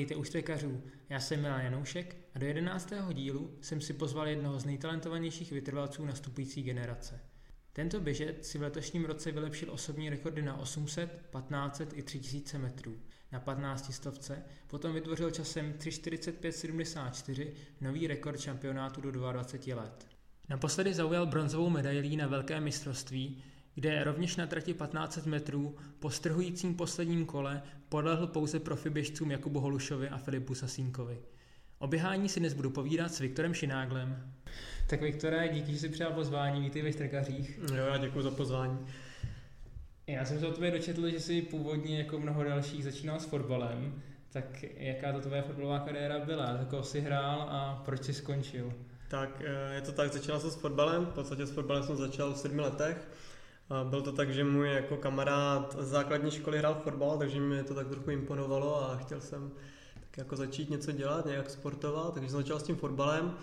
vítejte u Štvekařů. Já jsem Milan Janoušek a do 11. dílu jsem si pozval jednoho z nejtalentovanějších vytrvalců nastupující generace. Tento běžec si v letošním roce vylepšil osobní rekordy na 800, 1500 i 3000 metrů. Na 15 stovce potom vytvořil časem 3.45.74 nový rekord šampionátu do 22 let. Naposledy zaujal bronzovou medailí na velké mistrovství, kde rovněž na trati 1500 metrů po strhujícím posledním kole podlehl pouze profiběžcům Jakubu Holušovi a Filipu Sasínkovi. O běhání si dnes budu povídat s Viktorem Šináglem. Tak Viktore, díky, že jsi přijal pozvání, vítej ve Štrkařích. Jo, já děkuji za pozvání. Já jsem se o tobě dočetl, že jsi původně jako mnoho dalších začínal s fotbalem, tak jaká to tvoje fotbalová kariéra byla? Jako jsi hrál a proč jsi skončil? Tak eh, je to tak, začínal jsem s fotbalem, v podstatě s fotbalem jsem začal v sedmi letech. Byl to tak, že můj jako kamarád z základní školy hrál fotbal, takže mi to tak trochu imponovalo a chtěl jsem tak jako začít něco dělat, nějak sportovat, takže jsem začal s tím fotbalem.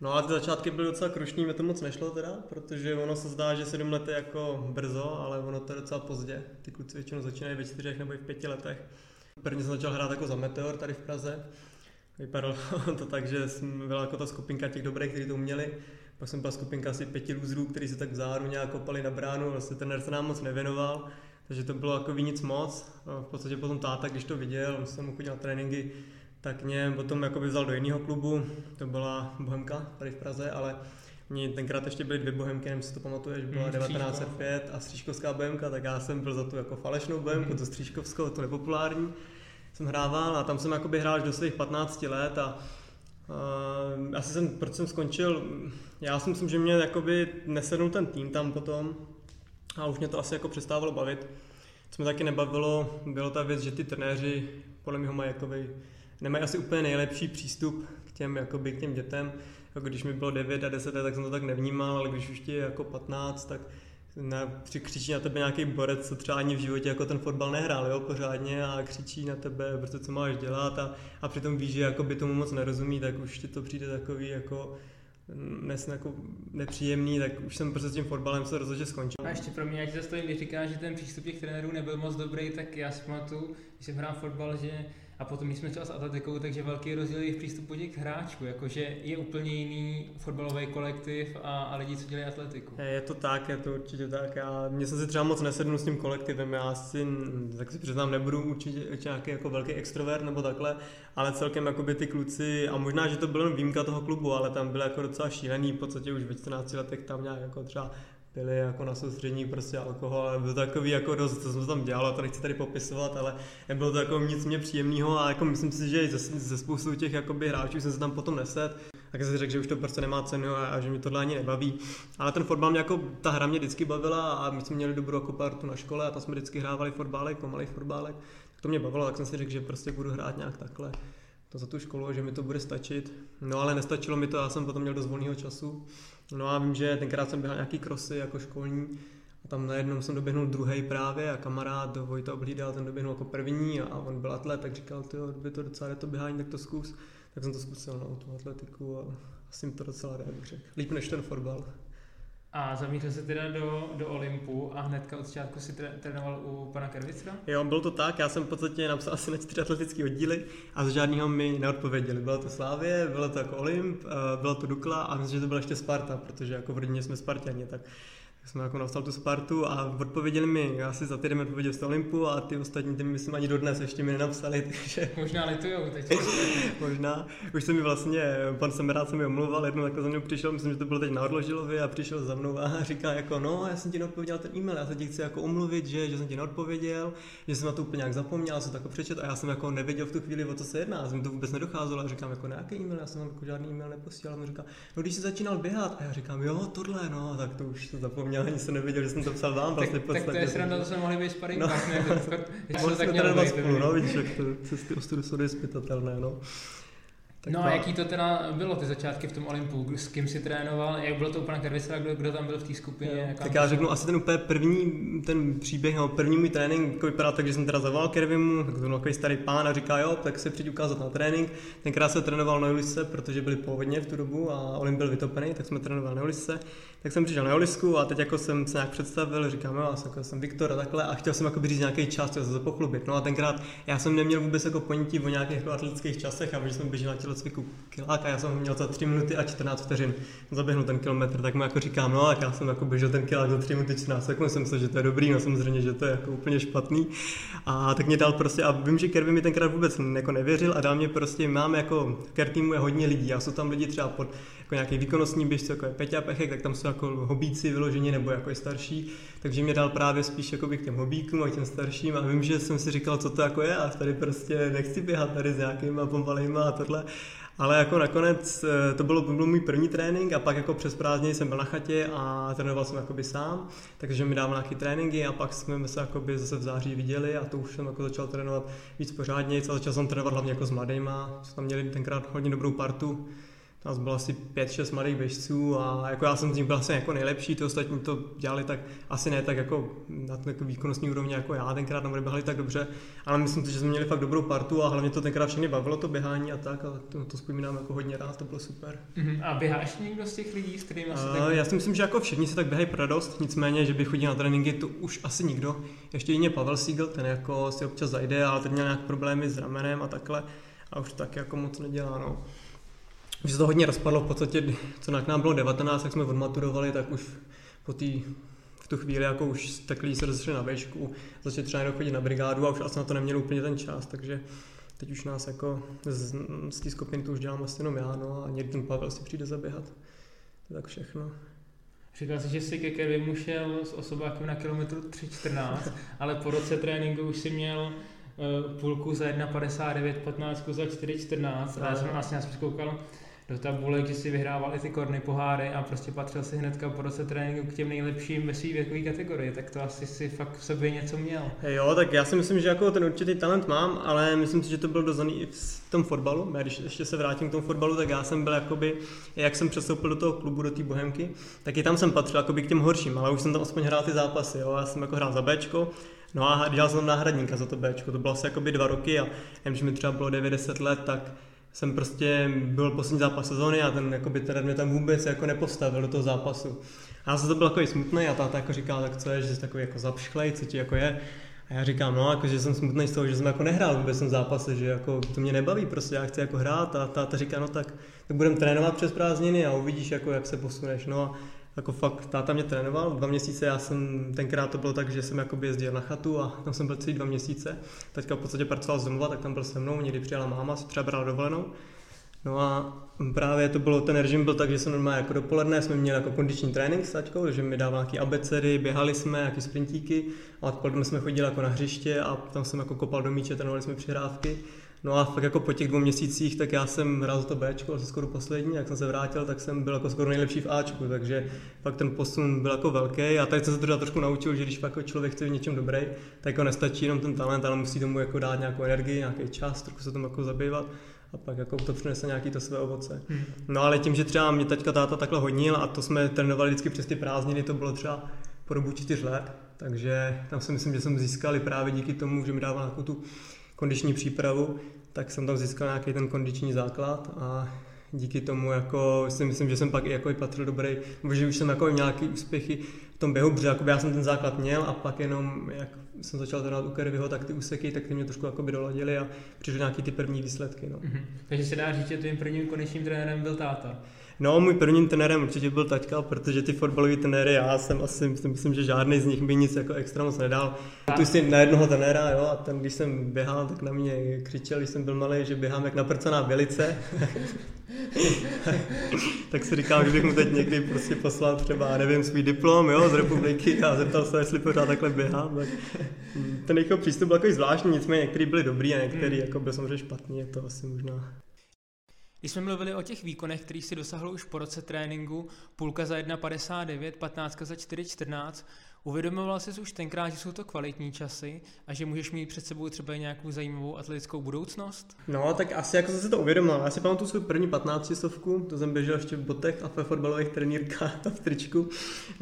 No a ty začátky byly docela krušný, mi to moc nešlo teda, protože ono se zdá, že 7 let je jako brzo, ale ono to je docela pozdě. Ty kluci většinou začínají ve čtyřech nebo i v pěti letech. Prvně jsem začal hrát jako za Meteor tady v Praze. Vypadalo to tak, že byla jako ta skupinka těch dobrých, kteří to uměli. Pak jsem byla skupinka asi pěti lůzrů, kteří se tak v záru nějak kopali na bránu, vlastně ten se nám moc nevěnoval, takže to bylo jako nic moc. V podstatě potom táta, když to viděl, on jsem mu chodil na tréninky, tak mě potom jako vzal do jiného klubu, to byla Bohemka tady v Praze, ale Oni tenkrát ještě byly dvě bohemky, nevím, si to pamatuješ, byla hmm, 1905 a Střížkovská bohemka, tak já jsem byl za tu jako falešnou bohemku, hmm. tu Střížkovskou, to nepopulární. Jsem hrával a tam jsem jakoby hrál až do svých 15 let a Uh, asi jsem, proč jsem skončil, já si myslím, že mě jakoby nesednul ten tým tam potom a už mě to asi jako přestávalo bavit. Co mě taky nebavilo, bylo ta věc, že ty trenéři podle mě mají jakoby, nemají asi úplně nejlepší přístup k těm, jakoby, k těm dětem. Jako když mi bylo 9 a 10 tak jsem to tak nevnímal, ale když už ti je jako 15, tak na, křičí na tebe nějaký borec, co třeba ani v životě jako ten fotbal nehrál jo, pořádně a křičí na tebe, prostě co máš dělat a, a přitom víš, že jako by tomu moc nerozumí, tak už ti to přijde takový jako dnes jako nepříjemný, tak už jsem prostě s tím fotbalem se rozhodně skončil. A ještě pro mě, jak zastavím, když říkáš, že ten přístup těch trenérů nebyl moc dobrý, tak já si pamatuju, když jsem hrál fotbal, že a potom jsme třeba s atletikou, takže velký rozdíl je v přístupu těch hráčů, jakože je úplně jiný fotbalový kolektiv a, a lidi, co dělají atletiku. Je to tak, je to určitě tak. Já, jsem si třeba moc nesednul s tím kolektivem, já si, tak si přiznám, nebudu určitě nějaký jako velký extrovert nebo takhle, ale celkem jakoby ty kluci, a možná, že to byl výjimka toho klubu, ale tam byly jako docela šílený, v podstatě už ve 14 letech tam nějak jako třeba byli jako na soustřední prostě alkohol, ale byl takový jako dost, co jsem tam dělal, to nechci tady popisovat, ale nebylo to jako nic mě příjemného a jako myslím si, že ze, ze spoustu těch jakoby hráčů jsem se tam potom neset, tak jsem si řekl, že už to prostě nemá cenu a, a že mi tohle ani nebaví. Ale ten fotbal mě jako, ta hra mě vždycky bavila a my jsme měli dobrou jako partu na škole a tam jsme vždycky hrávali fotbálek, pomalý fotbálek. Tak to mě bavilo, tak jsem si řekl, že prostě budu hrát nějak takhle to za tu školu, že mi to bude stačit. No ale nestačilo mi to, já jsem potom měl dost volného času. No a vím, že tenkrát jsem běhal nějaký krosy jako školní a tam najednou jsem doběhnul druhý právě a kamarád Vojta oblídal, ten doběhnul jako první a on byl atlet, tak říkal, ty by to docela jde to běhání, tak to zkus. Tak jsem to zkusil, no, tu atletiku a asi mi to docela jde, řekl. Líp než ten fotbal. A zamířil se teda do, do Olympu a hnedka od začátku si trénoval u pana Kervicra? Jo, bylo to tak, já jsem v podstatě napsal asi na čtyři atletické oddíly a z žádného mi neodpověděli. Bylo to Slávě, bylo to jako Olymp, eh, bylo to Dukla a myslím, že to byla ještě Sparta, protože jako v rodině jsme Spartani, tak tak jsem jako napsal tu Spartu a odpověděli mi, asi za týden odpověděl z Olympu a ty ostatní ty mi myslím ani dodnes ještě mi nenapsali, takže... Možná litujou teď. Možná. Už se mi vlastně, pan Semerát se mi omluval, jednou takhle za mnou přišel, myslím, že to bylo teď na Odložilovi a přišel za mnou a říká jako, no, já jsem ti neodpověděl ten e-mail, já se ti chci jako omluvit, že, že jsem ti neodpověděl, že jsem na to úplně nějak zapomněl, jsem to jako přečet a já jsem jako nevěděl v tu chvíli, o co se jedná, jsem to vůbec nedocházelo a říkám jako nějaký e-mail, já jsem vám jako žádný e-mail neposílal, a on říká, no když jsi začínal běhat a já říkám, jo, tohle, no, tak to už to zapomněl, ani se nevěděl, že jsem to psal vám. Vlastně tak, tak to je sranda, to jsme mohli být sparring no. partner. Mohli jsme teda dva spolu, no, vidíš, jak to cesty ostudu jsou zpytatelné, no. Tak no a jaký to teda bylo, ty začátky v tom Olympu? S kým si trénoval? Jak bylo to úplně Karvice kdo, kdo tam byl v té skupině? tak já řeknu asi ten úplně první ten příběh, no, první můj trénink jako vypadá tak, že jsem teda zavolal Kervimu, tak to byl takový starý pán a říká, jo, tak se přijď ukázat na trénink. Tenkrát se trénoval na Ulice, protože byly povodně v tu dobu a Olymp byl vytopený, tak jsme trénovali na Ulice. Tak jsem přišel na Olisku a teď jako jsem se nějak představil, říkám, jo, jako jsem Viktor a takhle a chtěl jsem jako říct nějaký čas, chtěl se to pochlubit. No a tenkrát já jsem neměl vůbec jako ponětí o nějakých jako atletických časech a že jsem běžel na tělocviku kilák a já jsem měl za 3 minuty a 14 vteřin zaběhnu ten kilometr, tak mu jako říkám, no a já jsem jako běžel ten kilák za 3 minuty 14 sekund, jsem se, že to je dobrý, no samozřejmě, že to je jako úplně špatný. A tak mě dal prostě, a vím, že Kervin mi tenkrát vůbec jako nevěřil a dal mě prostě, máme jako, Ker týmu je hodně lidí a jsou tam lidi třeba pod jako nějaký výkonnostní běžce, jako je Peťa Pechek, tak tam jsou jako hobíci vyloženě nebo jako je starší, takže mě dal právě spíš jako k těm hobíkům a těm starším. A vím, že jsem si říkal, co to jako je a tady prostě nechci běhat tady s nějakýma pomalejma a tohle. Ale jako nakonec eh, to bylo, byl můj první trénink a pak jako přes prázdniny jsem byl na chatě a trénoval jsem jakoby sám, takže mi dával nějaké tréninky a pak jsme se jakoby zase v září viděli a to už jsem jako začal trénovat víc pořádně, a začal jsem trénovat hlavně jako s mladýma, co tam měli tenkrát hodně dobrou partu, nás bylo asi 5-6 mladých běžců a jako já jsem z nich byl asi jako nejlepší, ty ostatní to dělali tak asi ne tak jako na jako výkonnostní úrovni jako já, tenkrát nám běhali tak dobře, ale myslím si, že jsme měli fakt dobrou partu a hlavně to tenkrát všechny bavilo to běhání a tak a to, to vzpomínám jako hodně rád, to bylo super. Uh-huh. A běháš někdo z těch lidí, s kterými asi tak... Já si myslím, že jako všichni se tak běhají pro radost, nicméně, že by chodil na tréninky, to už asi nikdo. Ještě jině Pavel Siegel, ten jako si občas zajde, ale teď měl nějak problémy s ramenem a takhle a už tak jako moc nedělá. No. Už se to hodně rozpadlo v podstatě, co na nám bylo 19, jak jsme odmaturovali, tak už po té v tu chvíli jako už takhle se rozešli na vejšku, začali třeba jenom chodit na brigádu a už asi na to neměli úplně ten čas, takže teď už nás jako z, z té skupiny to už dělám asi jenom já, no a někdy ten Pavel si přijde zaběhat. To tak všechno. Říkal jsi, že jsi ke Kevimu šel s osobákem na kilometru 3.14, ale po roce tréninku už si měl uh, půlku za 1.59, 15 za 4.14 a já jsem vlastně nás koukal, do tabulek, že si vyhrával i ty korny poháry a prostě patřil si hnedka po roce tréninku k těm nejlepším ve své věkové kategorii, tak to asi si fakt v sobě něco měl. Jo, tak já si myslím, že jako ten určitý talent mám, ale myslím si, že to byl dozaný i v tom fotbalu. Já když ještě se vrátím k tomu fotbalu, tak já jsem byl jakoby, jak jsem přestoupil do toho klubu, do té Bohemky, tak i tam jsem patřil jakoby k těm horším, ale už jsem tam aspoň hrál ty zápasy, jo. Já jsem jako hrál za Bčko, No a dělal jsem náhradníka za to Bčko, to bylo asi jakoby dva roky a když mi třeba bylo 90 let, tak jsem prostě byl poslední zápas sezóny a ten jakoby teda mě tam vůbec jako nepostavil do toho zápasu. A já jsem to byl takový smutný a táta jako říkal, tak co je, že jsi takový jako zapšklej, co ti jako je. A já říkám, no, jako, že jsem smutný z toho, že jsem jako nehrál vůbec tom zápase, že jako to mě nebaví, prostě já chci jako hrát a táta říká, no tak, tak budeme trénovat přes prázdniny a uvidíš, jako, jak se posuneš. No a jako fakt táta mě trénoval dva měsíce, já jsem tenkrát to bylo tak, že jsem jako jezdil na chatu a tam jsem byl celý dva měsíce. Teďka v podstatě pracoval z domova, tak tam byl se mnou, někdy přijela máma, si třeba brala dovolenou. No a právě to bylo, ten režim byl tak, že jsem normálně jako dopoledne jsme měli jako kondiční trénink s taťkou, že mi dával nějaký abecedy, běhali jsme, nějaký sprintíky a odpoledne jsme chodili jako na hřiště a tam jsem jako kopal do míče, trénovali jsme přihrávky. No a fakt jako po těch dvou měsících, tak já jsem hrál za to Bčko, asi skoro poslední, jak jsem se vrátil, tak jsem byl jako skoro nejlepší v Ačku, takže fakt ten posun byl jako velký a tak jsem se to trošku naučil, že když fakt jako člověk chce v něčem dobrý, tak jako nestačí jenom ten talent, ale musí tomu jako dát nějakou energii, nějaký čas, trochu se tomu jako zabývat a pak jako to přinese nějaký to své ovoce. Hmm. No ale tím, že třeba mě teďka táta takhle hodnil a to jsme trénovali vždycky přes ty prázdniny, to bylo třeba po dobu čtyř let, takže tam si myslím, že jsem získal právě díky tomu, že mi dával nějakou tu kondiční přípravu, tak jsem tam získal nějaký ten kondiční základ a díky tomu jako si myslím, že jsem pak jako i patřil dobrý, že už jsem jako nějaký úspěchy v tom běhu, protože já jsem ten základ měl a pak jenom jak jsem začal trénovat u Kervyho, tak ty úseky, tak ty mě trošku jako by doladili a přišly nějaký ty první výsledky. No. Mm-hmm. Takže se dá říct, že tvým prvním konečným trenérem byl táta. No, můj prvním trenérem určitě byl taťka, protože ty fotbalový trenéry, já jsem asi, myslím, myslím že žádný z nich by nic jako extra moc nedal. Tu si na jednoho trenéra, jo, a ten, když jsem běhal, tak na mě křičel, když jsem byl malý, že běhám jak naprcaná bělice. tak si říkám, že bych mu teď někdy prostě poslal třeba, nevím, svůj diplom, jo, z republiky a zeptal se, jestli pořád takhle běhám. Tak ten jeho přístup byl takový zvláštní, nicméně některý byli dobrý a některý hmm. jako byl samozřejmě špatný, je to asi možná když jsme mluvili o těch výkonech, který si dosahl už po roce tréninku, půlka za 1,59, 15 za 4,14, Uvědomoval jsi už tenkrát, že jsou to kvalitní časy a že můžeš mít před sebou třeba nějakou zajímavou atletickou budoucnost? No, tak asi jako jsem to uvědomil. Já si pamatuju svou první 15 stovku, to jsem běžel ještě v botech a ve fotbalových trenýrkách a v tričku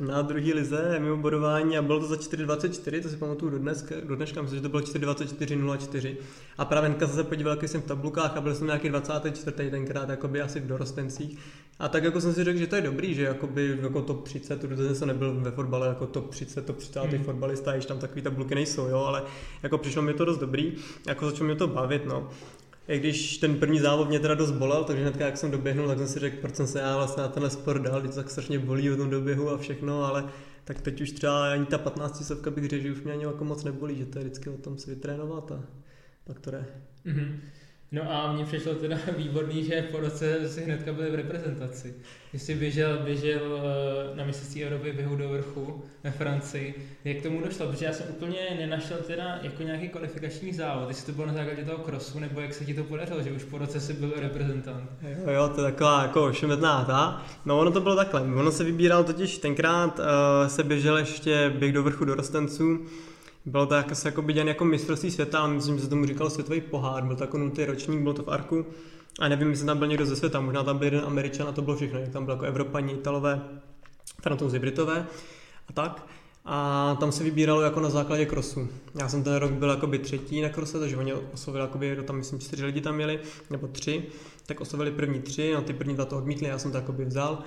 na druhý lize mimo bodování a bylo to za 4,24, to si pamatuju do, dnes, do dneška, myslím, že to bylo 4,24,04. A právě hnedka se podíval, jak jsem v tabulkách a byl jsem nějaký 24. tenkrát, jakoby asi v dorostencích. A tak jako jsem si řekl, že to je dobrý, že jakoby jako top 30, protože jsem nebyl ve fotbale jako top 30, top 30 hmm. fotbalista, když tam takový tabulky nejsou, jo, ale jako přišlo mi to dost dobrý, jako začalo mě to bavit, no. I když ten první závod mě teda dost bolel, takže hnedka jak jsem doběhnul, tak jsem si řekl, proč jsem se já vlastně na tenhle sport dal, když tak strašně bolí o tom doběhu a všechno, ale tak teď už třeba ani ta 15 stovka bych řekl, že už mě ani jako moc nebolí, že to je vždycky o tom si vytrénovat a tak to je. Mm-hmm. No a mně přišlo teda výborný, že po roce si hnedka byli v reprezentaci. Když jsi běžel, běžel eh, na mistrovství Evropy běhu do vrchu ve Francii, jak k tomu došlo? Protože já jsem úplně nenašel teda jako nějaký kvalifikační závod, jestli to bylo na základě toho krosu, nebo jak se ti to podařilo, že už po roce si byl reprezentant. Jo, jo, to je taková jako šemetná ta. No ono to bylo takhle, ono se vybíral totiž tenkrát, uh, se běžel ještě běh do vrchu dorostenců, bylo to jako, jako viděn jako mistrovství světa, ale myslím, že se tomu říkal světový pohár, byl to jako nutý ročník, byl to v Arku. A nevím, jestli tam byl někdo ze světa, možná tam byl jeden Američan a to bylo všechno. Tam byl jako Evropani, Italové, Francouzi, Britové a tak. A tam se vybíralo jako na základě krosu. Já jsem ten rok byl jakoby třetí na krose, takže oni oslovili, jakoby, tam myslím čtyři lidi tam měli, nebo tři, tak oslovili první tři, no ty první dva to odmítli, já jsem to jakoby vzal.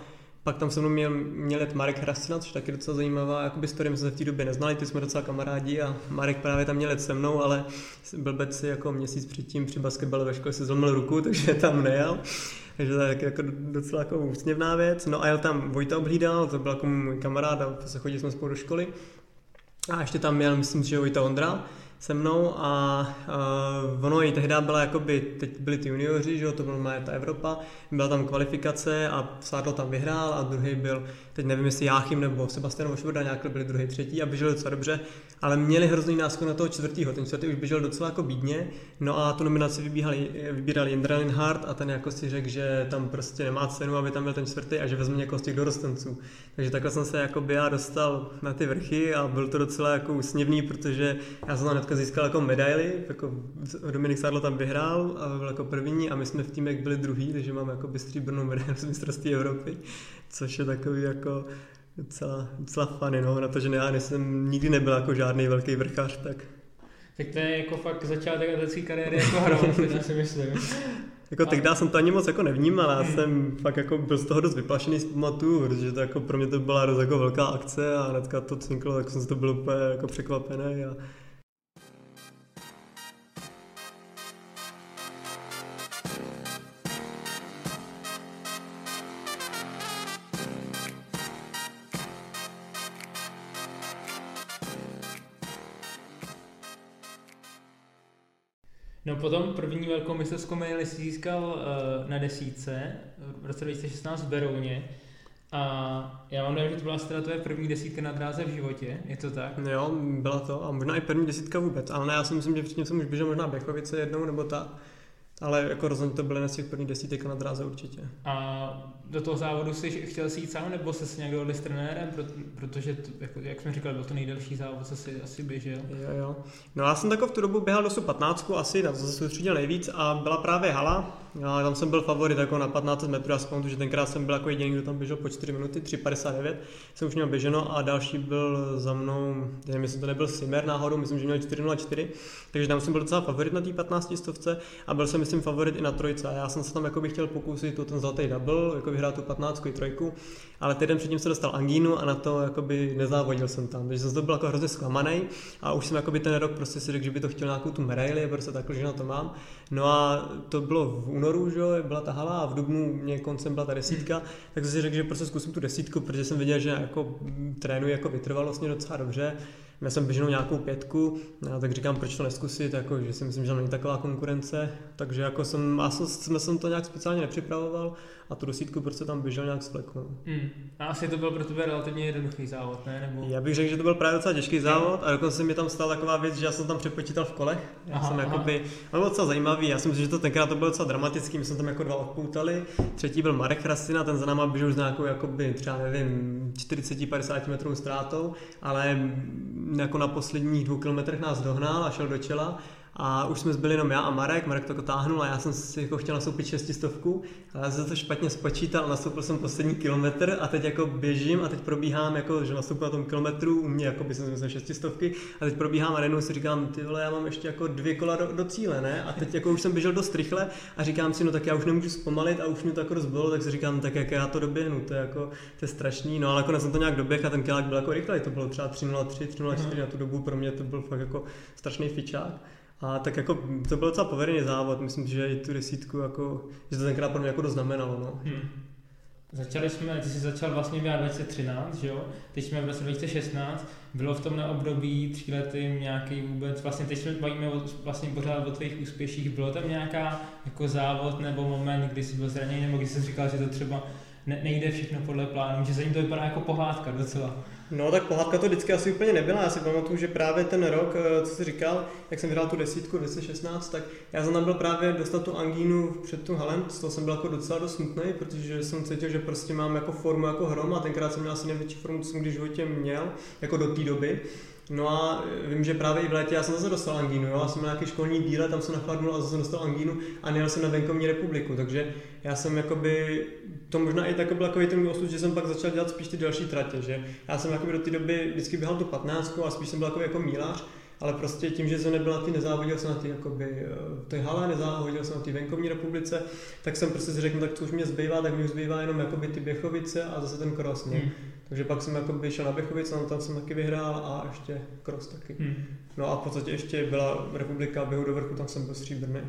Pak tam se mnou měl, měl jet Marek Hrastina, což taky docela zajímavá jakoby story, my jsme se v té době neznali, ty jsme docela kamarádi a Marek právě tam měl jet se mnou, ale blbec si jako měsíc předtím při basketbale ve škole si zlomil ruku, takže tam nejel. Takže to je jako docela jako úsměvná věc. No a jel tam Vojta Obhlídal, to byl jako můj kamarád a se chodili jsme spolu do školy. A ještě tam měl, myslím, že Vojta Ondra, se mnou a uh, ono i tehdy byla jakoby, teď byli ty junioři, že jo, to byla ta Evropa, byla tam kvalifikace a Sádl tam vyhrál a druhý byl, teď nevím jestli Jáchym nebo Sebastian Vošvoda, nějak byli druhý, třetí a běželi docela dobře, ale měli hrozný náskok na toho čtvrtýho, ten čtvrtý už běžel docela jako bídně, no a tu nominaci vybíhali, vybíral Jindra Linhardt a ten jako si řekl, že tam prostě nemá cenu, aby tam byl ten čtvrtý a že vezme někoho z těch dorostenců. Takže takhle jsem se jako já dostal na ty vrchy a byl to docela jako úsměvný, protože já jsem tam hnedka získal jako medaily, jako Dominik Sadlo tam vyhrál a byl jako první a my jsme v týmech byli druhý, takže máme jako stříbrnou medaili z mistrovství Evropy, což je takový jako docela, docela funny, no, na to, že já jsem nikdy nebyl jako žádný velký vrchař, tak tak to je jako fakt začátek atletické kariéry jako hrou, já si myslím. Jako tehdy jsem to ani moc jako nevnímal, já jsem fakt jako byl z toho dost vyplašený z pamatu, protože to jako pro mě to byla dost jako velká akce a hnedka to cinklo, tak jsem z to byl úplně jako překvapený a No potom první velkou mistrovskou medaili si získal uh, na desíce v roce 2016 v Berouně. A já mám dojem, že to byla teda tvoje první desítka na dráze v životě, je to tak? Jo, byla to a možná i první desítka vůbec, ale ne, já si myslím, že předtím jsem už běžel možná Běchovice jednou nebo tak. Ale jako rozhodně to byly na těch prvních desítek na dráze určitě. A do toho závodu jsi chtěl si jít sám, nebo se s nějak dohodli s trenérem, protože, to, jako, jak jsme říkali, byl to nejdelší závod, co si asi běžel. Jo, jo. No já jsem takovou v tu dobu běhal dosud 15, asi, na to se soustředil nejvíc a byla právě hala, já tam jsem byl favorit jako na 15 metrů, pamatuju, že tenkrát jsem byl jako jediný, kdo tam běžel po 4 minuty, 3,59 jsem už měl běženo a další byl za mnou, nevím, jestli to nebyl Simer náhodou, myslím, že měl 4,04, takže tam jsem byl docela favorit na té 15 stovce a byl jsem, myslím, favorit i na trojce a já jsem se tam jako bych chtěl pokusit o ten zlatý double, jako vyhrát tu 15 i trojku, ale týden předtím jsem dostal angínu a na to jakoby nezávodil jsem tam, takže jsem to byl jako hrozně zklamaný a už jsem jakoby ten rok prostě si řekl, že by to chtěl nějakou tu medaili, prostě takhle, že na to mám. No a to bylo v únoru, že byla ta hala a v dubnu mě koncem byla ta desítka, tak jsem si řekl, že prostě zkusím tu desítku, protože jsem viděl, že jako trénuji jako vytrvalostně docela dobře. Já jsem běžel nějakou pětku, tak říkám, proč to neskusit, jako, že si myslím, že není taková konkurence, takže jako jsem, jsem to nějak speciálně nepřipravoval a tu desítku prostě tam běžel nějak s no. Hmm. A asi to byl pro tebe relativně jednoduchý závod, ne? Nebo... Já bych řekl, že to byl právě docela těžký závod a dokonce mi tam stala taková věc, že já jsem tam přepočítal v kolech. Já aha, jsem aha. jakoby, on byl docela zajímavý, já si myslím, že to tenkrát to bylo docela dramatický, my jsme tam jako dva odpoutali, třetí byl Marek Chrastina, ten za náma běžel s nějakou jakoby, třeba nevím, 40-50 metrů ztrátou, ale jako na posledních dvou kilometrech nás dohnal a šel do čela a už jsme zbyli jenom já a Marek, Marek to táhnul a já jsem si jako chtěl nastoupit šestistovku, ale já jsem to špatně spočítal, nastoupil jsem poslední kilometr a teď jako běžím a teď probíhám, jako, že nastupuji na tom kilometru, u mě jako by jsem myslel šestistovky a teď probíhám a najednou si říkám, ty vole, já mám ještě jako dvě kola do, do, cíle, ne? A teď jako už jsem běžel dost rychle a říkám si, no tak já už nemůžu zpomalit a už mě to jako rozbilo, tak si říkám, tak jak já to doběhnu, to je jako, to je strašný, no ale jako jsem to nějak doběh a ten kilák byl jako rychlej, to bylo třeba 303, 304 na tu dobu, pro mě to byl fakt jako strašný fičák. A tak jako to byl docela povedený závod, myslím, že i tu desítku, jako, že to tenkrát pro mě jako to znamenalo. No. Hmm. Začali jsme, ty jsi začal vlastně v 2013, že jo? Teď jsme v roce 2016. Bylo v tom na období tříletým nějaký vůbec, vlastně teď jsme bavíme o, vlastně pořád o tvých úspěších, bylo tam nějaká jako závod nebo moment, kdy jsi byl zraněný, nebo kdy jsi říkal, že to třeba ne, nejde všechno podle plánu, že za ním to vypadá jako pohádka docela. No tak pohádka to vždycky asi úplně nebyla. Já si pamatuju, že právě ten rok, eh, co jsi říkal, jak jsem vyhrál tu desítku 2016, tak já jsem tam byl právě dostat tu angínu před tu halem, z toho jsem byl jako docela dost smutný, protože jsem cítil, že prostě mám jako formu jako hrom a tenkrát jsem měl asi největší formu, co jsem když v životě měl, jako do té doby. No a vím, že právě i v létě já jsem zase dostal angínu, jo? já jsem měl nějaký školní díle, tam jsem nachladnul a zase dostal angínu a nejel jsem na venkovní republiku, takže já jsem jakoby, to možná i takový byl takový ten osud, že jsem pak začal dělat spíš ty další tratě, že já jsem jakoby do té doby vždycky běhal tu 15 a spíš jsem byl jako, jako mílář, ale prostě tím, že jsem nebyl na ty, nezávodil jsem na ty jakoby, eh, ty hale, nezávodil jsem na ty venkovní republice, tak jsem prostě si řekl, no tak co už mě zbývá, tak mi už zbývá jenom jakoby ty Běchovice a zase ten cross. Hmm. Takže pak jsem jakoby šel na Běchovice, tam jsem taky vyhrál a ještě cross taky. Hmm. No a v podstatě ještě byla republika běhu do vrchu, tam jsem byl stříbrný.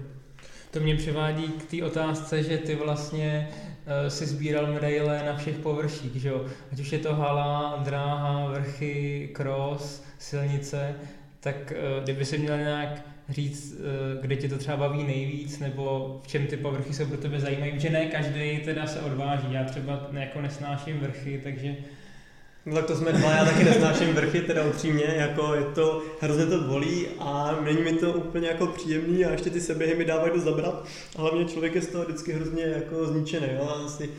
To mě přivádí k té otázce, že ty vlastně uh, si sbíral medaile na všech površích, že jo? Ať už je to hala, dráha, vrchy, cross, silnice, tak uh, kdyby si měl nějak říct, uh, kde tě to třeba baví nejvíc, nebo v čem ty povrchy jsou pro tebe zajímavé, že ne každý teda se odváží. Já třeba jako nesnáším vrchy, takže No tak to jsme dva, já taky nesnáším vrchy, teda upřímně, jako je to, hrozně to bolí a není mi to úplně jako příjemný a ještě ty seběhy mi dávají do zabrat. Hlavně člověk je z toho vždycky hrozně jako zničený, jo, asi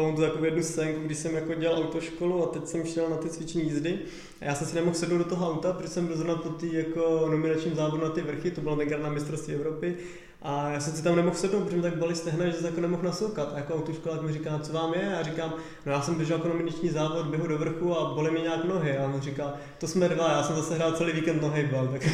pamatuju takovou jednu scénku, když jsem jako dělal autoškolu a teď jsem šel na ty cvičení jízdy a já jsem si nemohl sednout do toho auta, protože jsem byl zrovna po ty jako nominačním závodu na ty vrchy, to bylo tenkrát na mistrovství Evropy a já jsem si tam nemohl sednout, protože mi tak boli stehna, že se jako nemohl nasoukat. A jako autoškolák mi říká, co vám je? A říkám, no já jsem běžel jako nominační závod, běhu do vrchu a boli mi nějak nohy. A on říká, to jsme dva, já jsem zase hrál celý víkend nohy bal. Tak...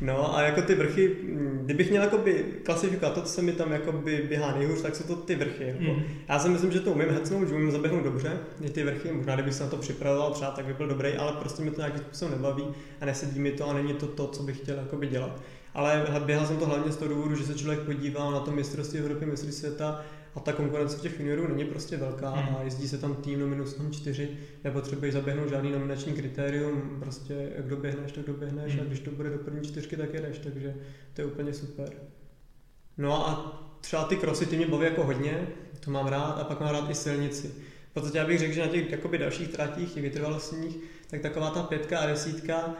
no a jako ty vrchy, kdybych měl jakoby klasifikovat to, co se mi tam jakoby běhá nejhůř, tak jsou to ty vrchy. Jako. Mm. Já si myslím, že to umím hecnout, že umím zaběhnout dobře, ty vrchy, možná kdybych se na to připravoval třeba, tak by byl dobrý, ale prostě mi to nějakým způsobem nebaví a nesedí mi to a není to to, co bych chtěl jakoby dělat. Ale běhal jsem to hlavně z toho důvodu, že se člověk podívá na to mistrovství Evropy, mistrovství světa a ta konkurence těch juniorů není prostě velká hmm. a jezdí se tam tým no minus tam čtyři, nepotřebuješ zaběhnout žádný nominační kritérium, prostě jak doběhneš, tak doběhneš hmm. a když to bude do první čtyřky, tak jedeš, takže to je úplně super. No a třeba ty krosy, ty mě baví jako hodně, to mám rád a pak mám rád i silnici. V podstatě já bych řekl, že na těch jakoby dalších tratích, těch vytrvalostních, tak taková ta pětka a desítka,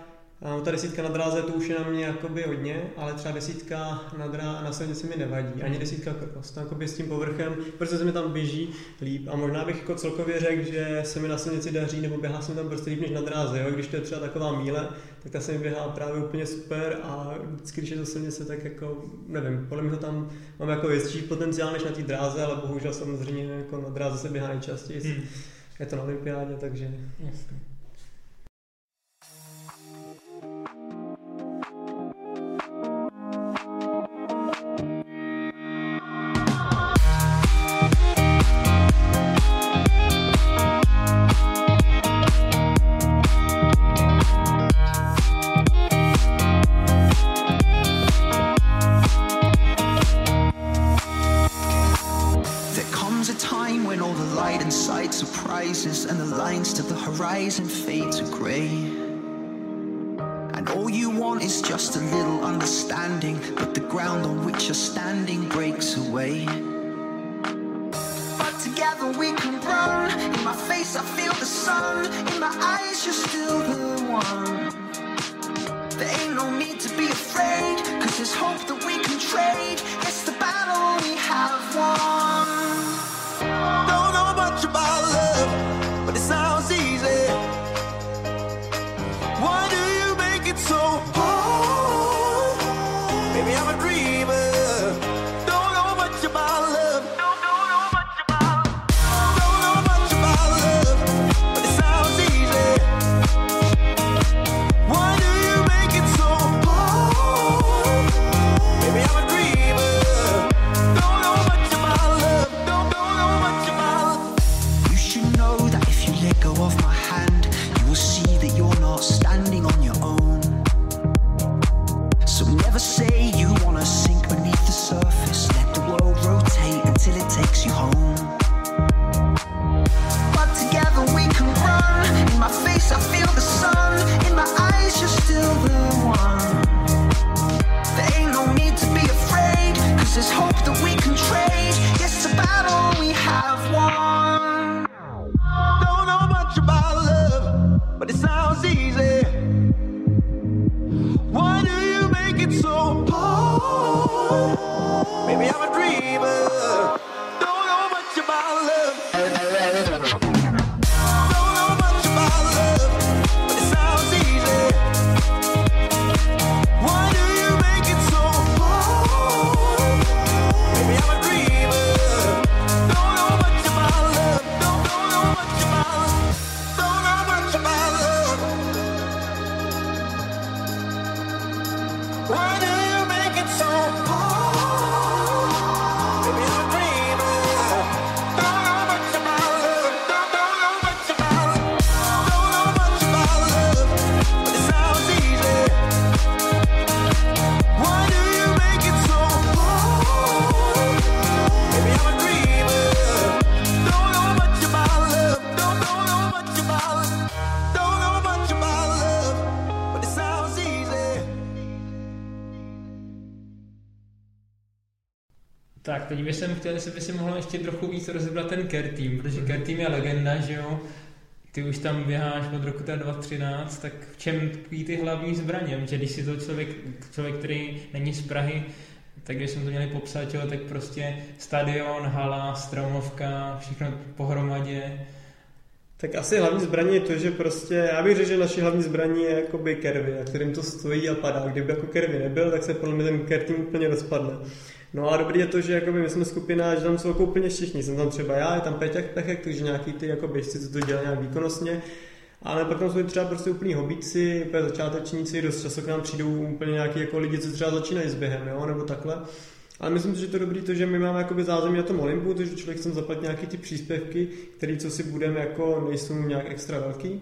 ta desítka na dráze to už je na mě jakoby hodně, ale třeba desítka na, drá, na silnici mi nevadí, ani desítka cross, jakoby s tím povrchem, protože se mi tam běží líp a možná bych jako celkově řekl, že se mi na silnici daří nebo běhá se mi tam prostě líp než na dráze, jo? když to je třeba taková míle, tak ta se mi běhá právě úplně super a vždycky, když je to silnice, tak jako, nevím, podle mě to tam mám jako větší potenciál než na té dráze, ale bohužel samozřejmě jako na dráze se běhá nejčastěji. Hmm. Je to na olympiádě, takže... Jasně. Horizon fade to grey. And all you want is just a little understanding, but the ground on which you're standing breaks away. But together we can run. In my face, I feel the sun. In my eyes, you're still the one. There ain't no need to be afraid, cause there's hope that we can trade. It's the battle we have won. Don't know much about love, chtěl, jestli by si mohl ještě trochu víc rozebrat ten care team, protože care team je legenda, že jo? Ty už tam běháš od roku teda 2013, tak v čem tkví ty hlavní zbraně? Že když si to člověk, člověk, který není z Prahy, tak když jsme to měli popsat, jo, tak prostě stadion, hala, stromovka, všechno pohromadě. Tak asi hlavní zbraní je to, že prostě, já bych řekl, že naší hlavní zbraní je jakoby Kervy, na kterým to stojí a padá. Kdyby jako Kervy nebyl, tak se podle mě ten team úplně rozpadne. No a dobrý je to, že jakoby my jsme skupina, že tam jsou jako úplně všichni. Jsem tam třeba já, je tam Peťak Pechek, takže nějaký ty jako běžci, co to dělají nějak výkonnostně. Ale pak tam jsou třeba prostě úplní hobíci, úplně začátečníci, dost často k nám přijdou úplně nějaký jako lidi, co třeba začínají s během, jo, nebo takhle. Ale myslím si, že to je dobrý to, že my máme jakoby zázemí na tom Olympu, takže člověk chce zaplatit nějaký ty příspěvky, které co si budeme jako nejsou nějak extra velký.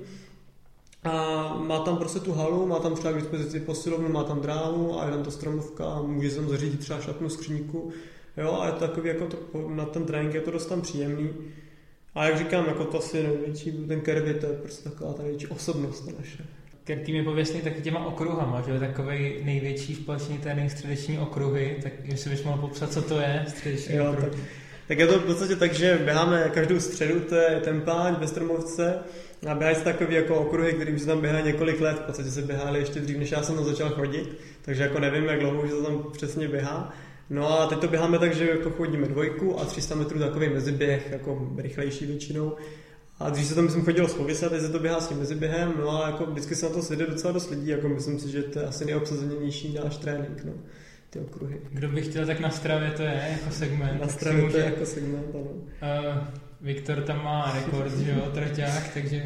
A má tam prostě tu halu, má tam třeba k dispozici posilovnu, má tam dráhu a je tam ta stromovka a může tam zařídit třeba šatnu skříňku. Jo, a je to takový jako to, na ten trénink je to dost tam příjemný. A jak říkám, jako to asi největší, ten Kervy, to je prostě taková ta největší osobnost ta naše. Team je pověstný taky těma okruhama, že je takový největší společný trénink středeční okruhy, tak jestli bys mohl popsat, co to je středeční Jo, okruh. tak, tak je to v podstatě tak, že běháme každou středu, to je tempáň ve Stromovce a běhají se takový jako okruhy, kterým se tam běhá několik let, v podstatě se běhali ještě dřív, než já jsem tam začal chodit, takže jako nevím, jak dlouho už se tam přesně běhá. No a teď to běháme tak, že jako chodíme dvojku a 300 metrů takový meziběh, jako rychlejší většinou. A dřív se tam myslím chodilo z pověse, a teď se to běhá s tím meziběhem, no a jako vždycky se na to sede docela dost lidí, jako myslím si, že to je asi nejobsazenější náš trénink, no, ty okruhy. Kdo by chtěl, tak na stravě to je jako segment. Na straně to je jako segment, ano. Uh, Viktor tam má rekord, že jo, traťák, takže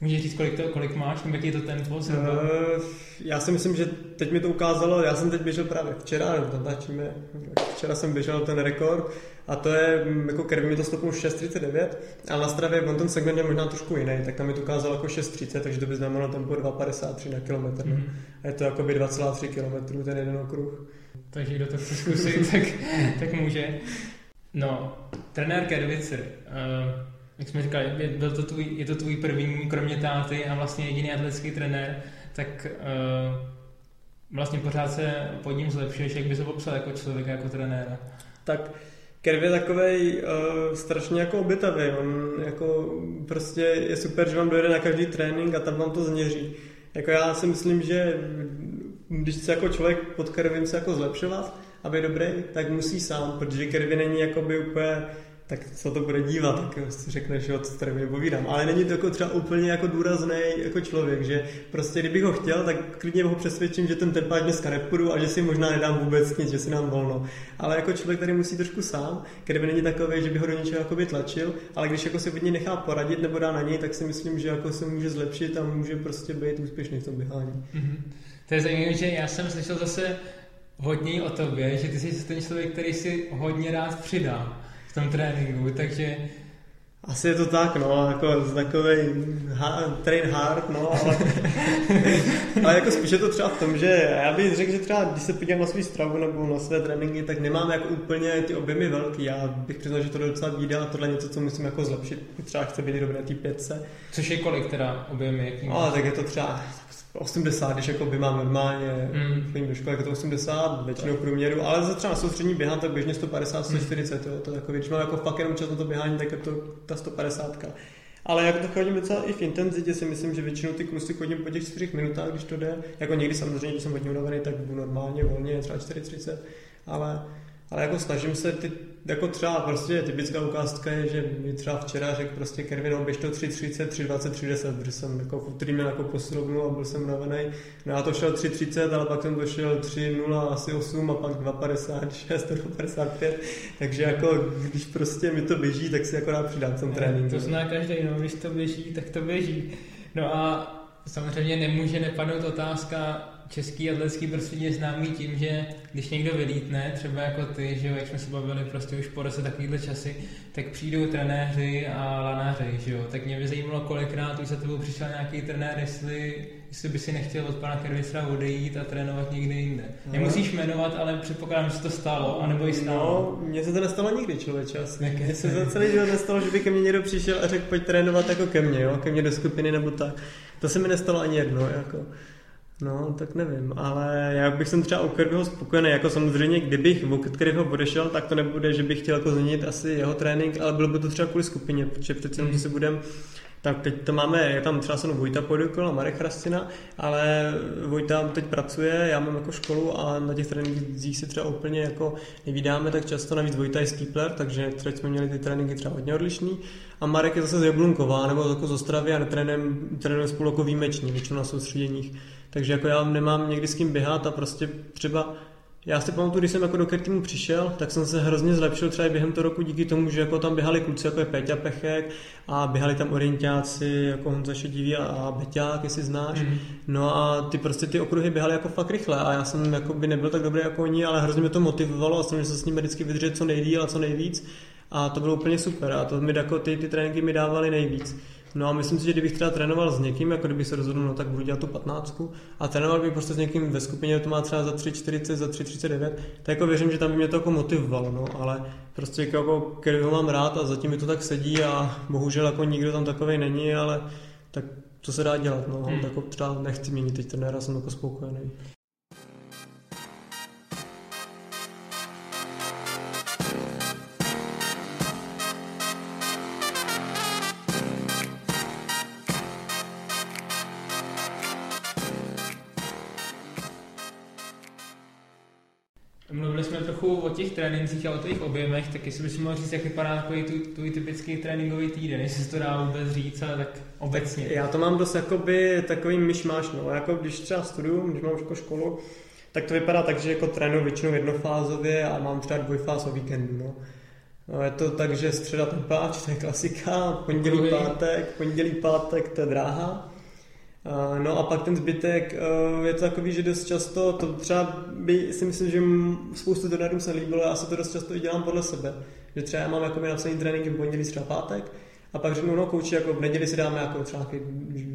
můžeš říct, kolik, to, kolik máš, nebo jaký je to tempo zhruba? Eh, Já si myslím, že teď mi to ukázalo, já jsem teď běžel právě včera, natáčíme, včera jsem běžel ten rekord a to je, mm, jako krví mi to stopnul 6.39, ale na stravě on ten segment je možná trošku jiný, tak tam mi to ukázalo jako 6.30, takže to by znamenalo tempo 2.53 na kilometr. Mm. A je to jako by 2,3 km ten jeden okruh. Takže kdo to chce zkusit, tak, tak může. No, trenér Kervicer, uh, jak jsme říkali, je, byl to tvůj, je to tvůj první, kromě táty a vlastně jediný atletický trenér, tak uh, vlastně pořád se pod ním zlepšuješ, jak by se popsal jako člověka, jako trenéra. Tak Kerv je takovej uh, strašně jako obětavý. On jako prostě je super, že vám dojde na každý trénink a tam vám to změří. Jako já si myslím, že když chce jako člověk pod Kervim se jako zlepšovat, aby dobrý, tak musí sám, protože Kervy není jakoby úplně tak co to bude dívat, tak si řekneš, že co tady povídám. Ale není to jako třeba úplně jako důrazný jako člověk, že prostě kdybych ho chtěl, tak klidně ho přesvědčím, že ten tempáč dneska nepůjdu a že si možná nedám vůbec nic, že si nám volno. Ale jako člověk tady musí trošku sám, který není takový, že by ho do něčeho jakoby tlačil, ale když jako se od něj nechá poradit nebo dá na něj, tak si myslím, že jako se může zlepšit a může prostě být úspěšný v tom běhání. Mm-hmm. To je zajímavé, že já jsem slyšel zase hodně o tobě, že ty jsi ten člověk, který si hodně rád přidá v tom tréninku, takže... Asi je to tak, no, jako takový train hard, no, ale, ale jako spíš je to třeba v tom, že já bych řekl, že třeba když se podívám na svou stravu nebo na své tréninky, tak nemám jako úplně ty objemy velký. Já bych přiznal, že to docela bída a tohle je něco, co musím jako zlepšit. Třeba chce být dobré ty pětce. Což je kolik teda objemy? Jaký ale tak je to třeba 80, když jako by mám normálně mm. chodím do školy, jako to 80, většinou průměru, ale za třeba na soustřední běhám, tak běžně 150, 140, mm. jo, to jako, když mám jako fakt jenom čas na to běhání, tak je to ta 150. Ale jak to chodím docela i v intenzitě, si myslím, že většinou ty kusy chodím po těch 4 minutách, když to jde. Jako někdy samozřejmě, když jsem hodně unavený, tak budu normálně, volně, třeba 4,30, ale ale jako snažím se ty, jako třeba prostě typická ukázka je, že mi třeba včera řekl prostě Kervin, no, běž to 3.30, 3.20, 3.10, protože jsem jako v úterý měl jako posilovnu a byl jsem unavený. No já to šel 3.30, ale pak jsem to šel 3.0, asi 8 a pak 2.56, 2.55, takže jako když prostě mi to běží, tak si jako rád přidám ten trénink. To zná každý, no, když to běží, tak to běží. No a samozřejmě nemůže nepadnout otázka, český atletický prostředí je známý tím, že když někdo vylítne, třeba jako ty, že jo, jak jsme se bavili prostě už po roce takovýhle časy, tak přijdou trenéři a lanáři, že jo. Tak mě by zajímalo, kolikrát už za tebou přišel nějaký trenér, jestli, jestli by si nechtěl od pana Kervistra odejít a trénovat někde jinde. Aha. Nemusíš jmenovat, ale předpokládám, že se to stalo, anebo i stalo. No, mně se to nestalo nikdy, člověče. Mně se za celý život nestalo, že by ke mně někdo přišel a řekl, pojď trénovat jako ke mně, jo, ke mně do skupiny nebo tak. To se mi nestalo ani jedno, jako. No, tak nevím, ale já bych jsem třeba u Kirbyho spokojený, jako samozřejmě, kdybych u Kirbyho odešel, tak to nebude, že bych chtěl jako změnit asi jeho trénink, ale bylo by to třeba kvůli skupině, protože přece jenom, mm. si budeme tak teď to máme, je tam třeba jsem Vojta Podukl a Marek Chrastina, ale Vojta teď pracuje, já mám jako školu a na těch trénincích si třeba úplně jako nevídáme tak často, navíc Vojta je skipler, takže teď jsme měli ty tréninky třeba hodně odlišný. A Marek je zase z Jablunková nebo jako z Ostravy a trénujeme spolu jako výjimečně, většinou na soustředěních. Takže jako já nemám někdy s kým běhat a prostě třeba já si pamatuju, když jsem jako do týmu přišel, tak jsem se hrozně zlepšil třeba i během toho roku díky tomu, že jako tam běhali kluci jako je Peťa Pechek a běhali tam orientáci jako Honza Šedivý a, a Beťák, jestli znáš. Mm. No a ty prostě ty okruhy běhaly jako fakt rychle a já jsem jako by nebyl tak dobrý jako oni, ale hrozně mě to motivovalo a jsem se s nimi vždycky vydržet co nejdíl a co nejvíc a to bylo úplně super a to mi jako ty, ty tréninky mi dávaly nejvíc. No a myslím si, že kdybych třeba trénoval s někým, jako kdybych se rozhodl, no tak budu dělat tu 15 a trénoval bych prostě s někým ve skupině, to má třeba za 3,40, za 3,39, tak jako věřím, že tam by mě to jako motivovalo, no, ale prostě jako, který ho mám rád a zatím mi to tak sedí a bohužel jako nikdo tam takový není, ale tak co se dá dělat, no, hmm. tak jako třeba nechci měnit teď trenéra, jsem jako spokojený. Těch trénincích a o těch objemech, tak jestli bys mohl říct, jak vypadá takový tvůj typický tréninkový týden, jestli se to dá vůbec říct, ale tak obecně. Já to mám dost jakoby takový myšmáš, no, jako když třeba studuju, když mám jako školu, tak to vypadá tak, že jako trénuji většinou jednofázově a mám třeba dvojfáz o víkendu, no. No, je to tak, že středa tempáč, to je klasika, pondělí, pátek, pondělí, pátek, to je dráha. No a pak ten zbytek eh, je to takový, že dost často, to třeba by si myslím, že spoustu trenérů se líbilo, já se to dost často i dělám podle sebe. Že třeba já mám jako napsaný tréninky v pondělí, třeba pátek, a pak řeknu, no kouči, jako v neděli si dáme jako třeba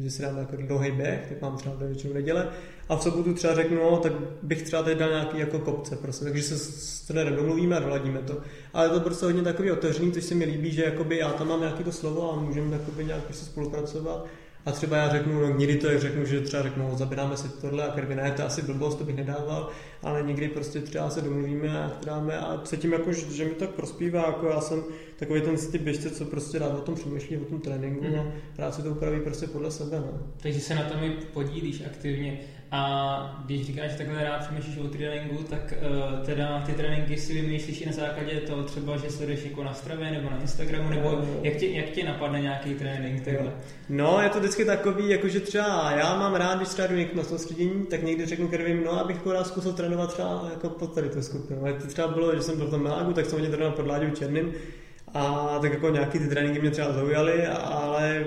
že si dáme jako dlouhý běh, tak mám třeba většinou neděle. A v sobotu třeba řeknu, no, tak bych třeba teď dal nějaký jako kopce, prostě, takže se s trenérem domluvíme a doladíme to. Ale to prostě hodně takový otevřený, což se mi líbí, že já tam mám nějaké to slovo a můžeme nějak prostě spolupracovat a třeba já řeknu, no někdy to je řeknu, že třeba řeknu, no, zabíráme si tohle a Kervy, ne, to je asi blbost, to bych nedával, ale někdy prostě třeba se domluvíme a dáme a cítím jako, že, že mi tak prospívá, jako já jsem takový ten ty běžce, co prostě rád o tom přemýšlí, o tom tréninku Mhm. a rád si to upraví prostě podle sebe, no. Takže se na tom i podílíš aktivně. A když říkáš, že takhle rád přemýšlíš o tréninku, tak uh, teda ty tréninky si vymýšlíš i na základě toho třeba, že sleduješ jako na Stravě nebo na Instagramu, nebo jak tě, jak tě napadne nějaký trénink takhle? No, je to vždycky takový, jakože třeba já mám rád, když třeba jdu někam na soustředění, tak někdy řeknu Kervim, no, abych rád zkusil trénovat třeba jako pod tady tu skupinu. Ale to třeba bylo, že jsem byl v tom Milágu, tak jsem hodně trénoval pod Láďou Černým a tak jako nějaký ty tréninky mě třeba zaujaly, ale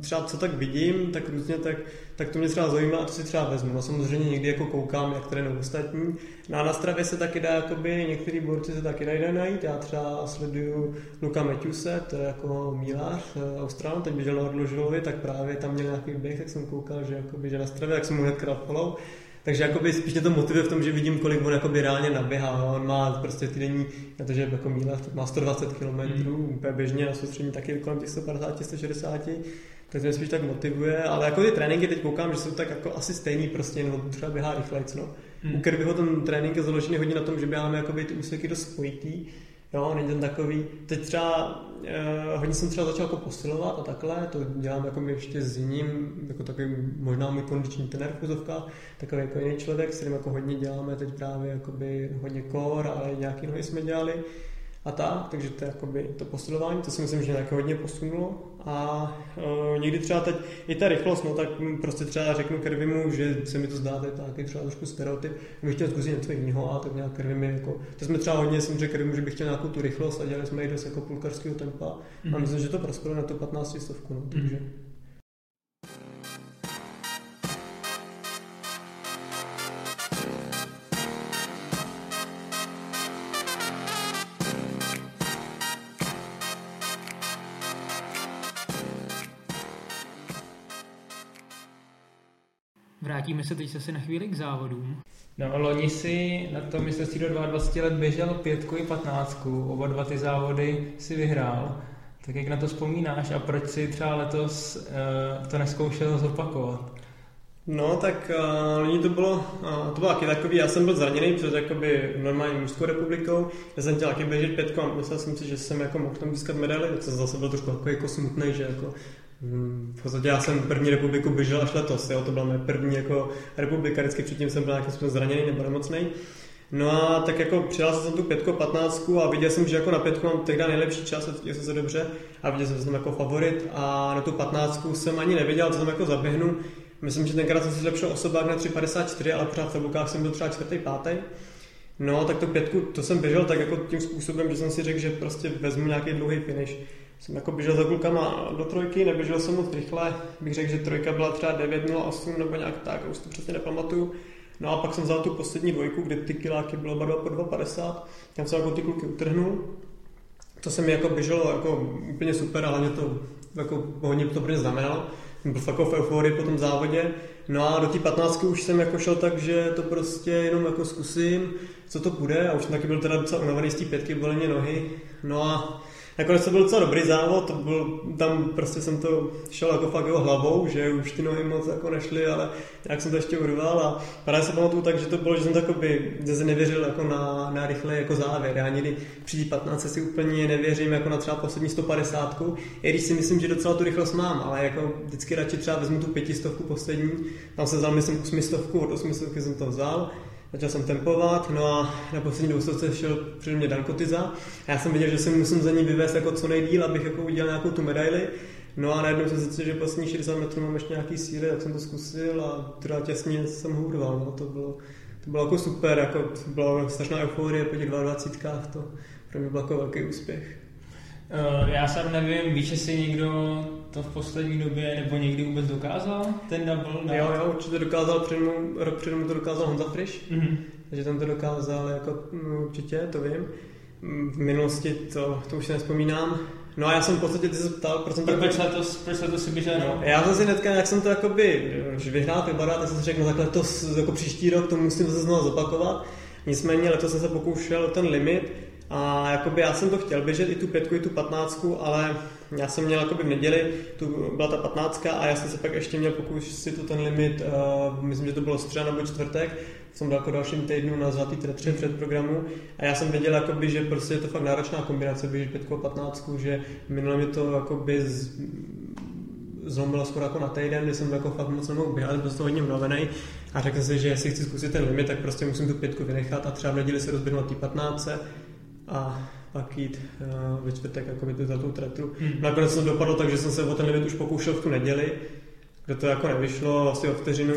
třeba co tak vidím, tak různě, tak, tak to mě třeba zajímá a to si třeba vezmu. No samozřejmě někdy jako koukám, jak trénují ostatní. No a na stravě se taky dá, jakoby, některý borci se taky dají najít. Já třeba sleduju Luka Matthewse, to je jako mílář, eh, Australan, teď běžel na tak právě tam měl nějaký běh, tak jsem koukal, že, jakoby, že na stravě, tak jsem mu hnedka dal follow. Takže jakoby spíš mě to motivuje v tom, že vidím, kolik on jakoby reálně naběhá. On má prostě týdenní, protože jako míla má 120 km, mm. úplně běžně na soustředění taky kolem těch 150, 160, tak to mě spíš tak motivuje, ale jako ty tréninky teď koukám, že jsou tak jako asi stejný prostě, jenom třeba běhá rychlejc, no. Hmm. U Kirbyho ten trénink je založený hodně na tom, že běháme jakoby ty úseky dost spojitý, Jo, není ten takový. Teď třeba eh, hodně jsem třeba začal jako posilovat a takhle, to dělám jako ještě s jiným, jako takový možná můj kondiční trenér v úzovkách, takový jako jiný člověk, s kterým jako hodně děláme teď právě jakoby hodně kor, ale nějaký nohy jsme dělali a tak, takže to je jakoby to posilování, to si myslím, že nějak hodně posunulo a e, někdy třeba teď i ta rychlost, no tak prostě třeba řeknu Kervimu, že se mi to zdá teď taky třeba trošku stereotyp, bych chtěl zkusit něco jiného a tak nějak Kervy mi jako, to jsme třeba hodně, jsem řekl Kervimu, že bych chtěl nějakou tu rychlost a dělali jsme i dost jako půlkarského tempa a Mhm. myslím, že to prospělo na to 15 stovku, no, takže Vrátíme se teď zase na chvíli k závodům. No, loni si na tom mistrovství do 22 let běžel pětku i patnáctku, oba dva ty závody si vyhrál. Tak jak na to vzpomínáš a proč si třeba letos uh, to neskoušel zopakovat? No, tak uh, loni to bylo, uh, to bylo taky takový, já jsem byl zraněný před jakoby normální mužskou republikou, já jsem chtěl taky běžet pětku a myslel jsem si, že jsem jako mohl tam získat medaili, tak jsem zase byl trošku jako, jako smutný, že jako v podstatě já jsem první republiku běžel až letos, jo, to byla moje první jako republika, vždycky předtím jsem byl nějakým způsobem zraněný nebo nemocný. No a tak jako přihlásil jsem tu pětku patnáctku a viděl jsem, že jako na pětku mám tehdy nejlepší čas, a jsem se dobře a viděl jsem, že jsem jako favorit a na tu patnáctku jsem ani nevěděl, co tam jako zaběhnu. Myslím, že tenkrát jsem si zlepšil osobák na 3,54, ale pořád v tabulkách jsem byl třeba čtvrtý, pátý. No, tak tu pětku, to jsem běžel tak jako tím způsobem, že jsem si řekl, že prostě vezmu nějaký dlouhý finish. Jsem jako běžel za klukama do trojky, neběžel jsem moc rychle, bych řekl, že trojka byla třeba 9.08 nebo nějak tak, už to přesně nepamatuju. No a pak jsem vzal tu poslední dvojku, kde ty kiláky bylo oba dva po 2,50, tam jsem jako ty kluky utrhnul. To se mi jako běželo jako úplně super, ale mě to jako hodně to pro znamenalo. Jsem byl jako v euforii po tom závodě. No a do té 15 už jsem jako šel tak, že to prostě jenom jako zkusím, co to bude. A už jsem taky byl teda docela unavený z té pětky, bolely mě nohy. No a nakonec to byl docela dobrý závod, to byl, tam prostě jsem to šel jako fakt jeho hlavou, že už ty nohy moc jako nešly, ale jak jsem to ještě urval a právě se pamatuju tak, že to bylo, že jsem takový, že nevěřil jako na, na rychle jako závěr. Já někdy při té 15 si úplně nevěřím jako na třeba poslední 150, i když si myslím, že docela tu rychlost mám, ale jako vždycky radši třeba vezmu tu pětistovku poslední, tam jsem vzal myslím osmistovku, od osmistovky jsem to vzal, Začal jsem tempovat, no a na poslední dvoustovce šel před mě Dan Kotyza. A já jsem viděl, že si musím za ní vyvést jako co nejdíl, abych jako udělal nějakou tu medaili. No a najednou jsem zjistil, že poslední 60 metrů mám ještě nějaký síly, tak jsem to zkusil a teda těsně jsem ho urval. No. To, bylo, to bylo jako super, jako byla strašná euforie po těch 22 to pro mě byl jako velký úspěch. Uh, já sám nevím, víš, jestli někdo to v poslední době nebo někdy vůbec dokázal, ten double dát? Jo, jo, určitě dokázal, před mnou, rok před to dokázal Honza Frisch, Mhm. takže ten to dokázal jako mm, určitě, to vím. Mm, V minulosti to, to už si nespomínám. No a já jsem v podstatě ty se ptal, proč jsem tak proč letos, proč letos si běžel? No, já jsem si hnedka, jak jsem to jakoby, když vyhrál ty barát, tak jsem si řekl, no tak letos, jako příští rok to musím zase znovu zopakovat. Nicméně letos jsem se pokoušel ten limit A jakoby já jsem to chtěl běžet i tu pětku, i tu patnáctku, ale já jsem měl jakoby v neděli, tu byla ta patnáctka a já jsem se pak ještě měl pokusit tu ten limit, uh, myslím, že to bylo středa nebo čtvrtek, v tom jako dalším týdnu na zlatý tretře před programu. A já jsem věděl, jakoby, že prostě je to fakt náročná kombinace běžet pětku a patnáctku, že minule mi to jakoby z, zlomilo skoro jako na týden, kdy jsem jako fakt moc nemohl běhat, byl to hodně unavený. A řekl jsem si, že jestli chci zkusit ten limit, tak prostě musím tu pětku vynechat a třeba v neděli se rozběhnout té 15 a pak jít uh, ve čtvrtek jako ty za tu tretu. Hmm. Nakonec jsem dopadl tak, že jsem se o ten limit už pokoušel v tu neděli, kde to jako nevyšlo asi o vteřinu.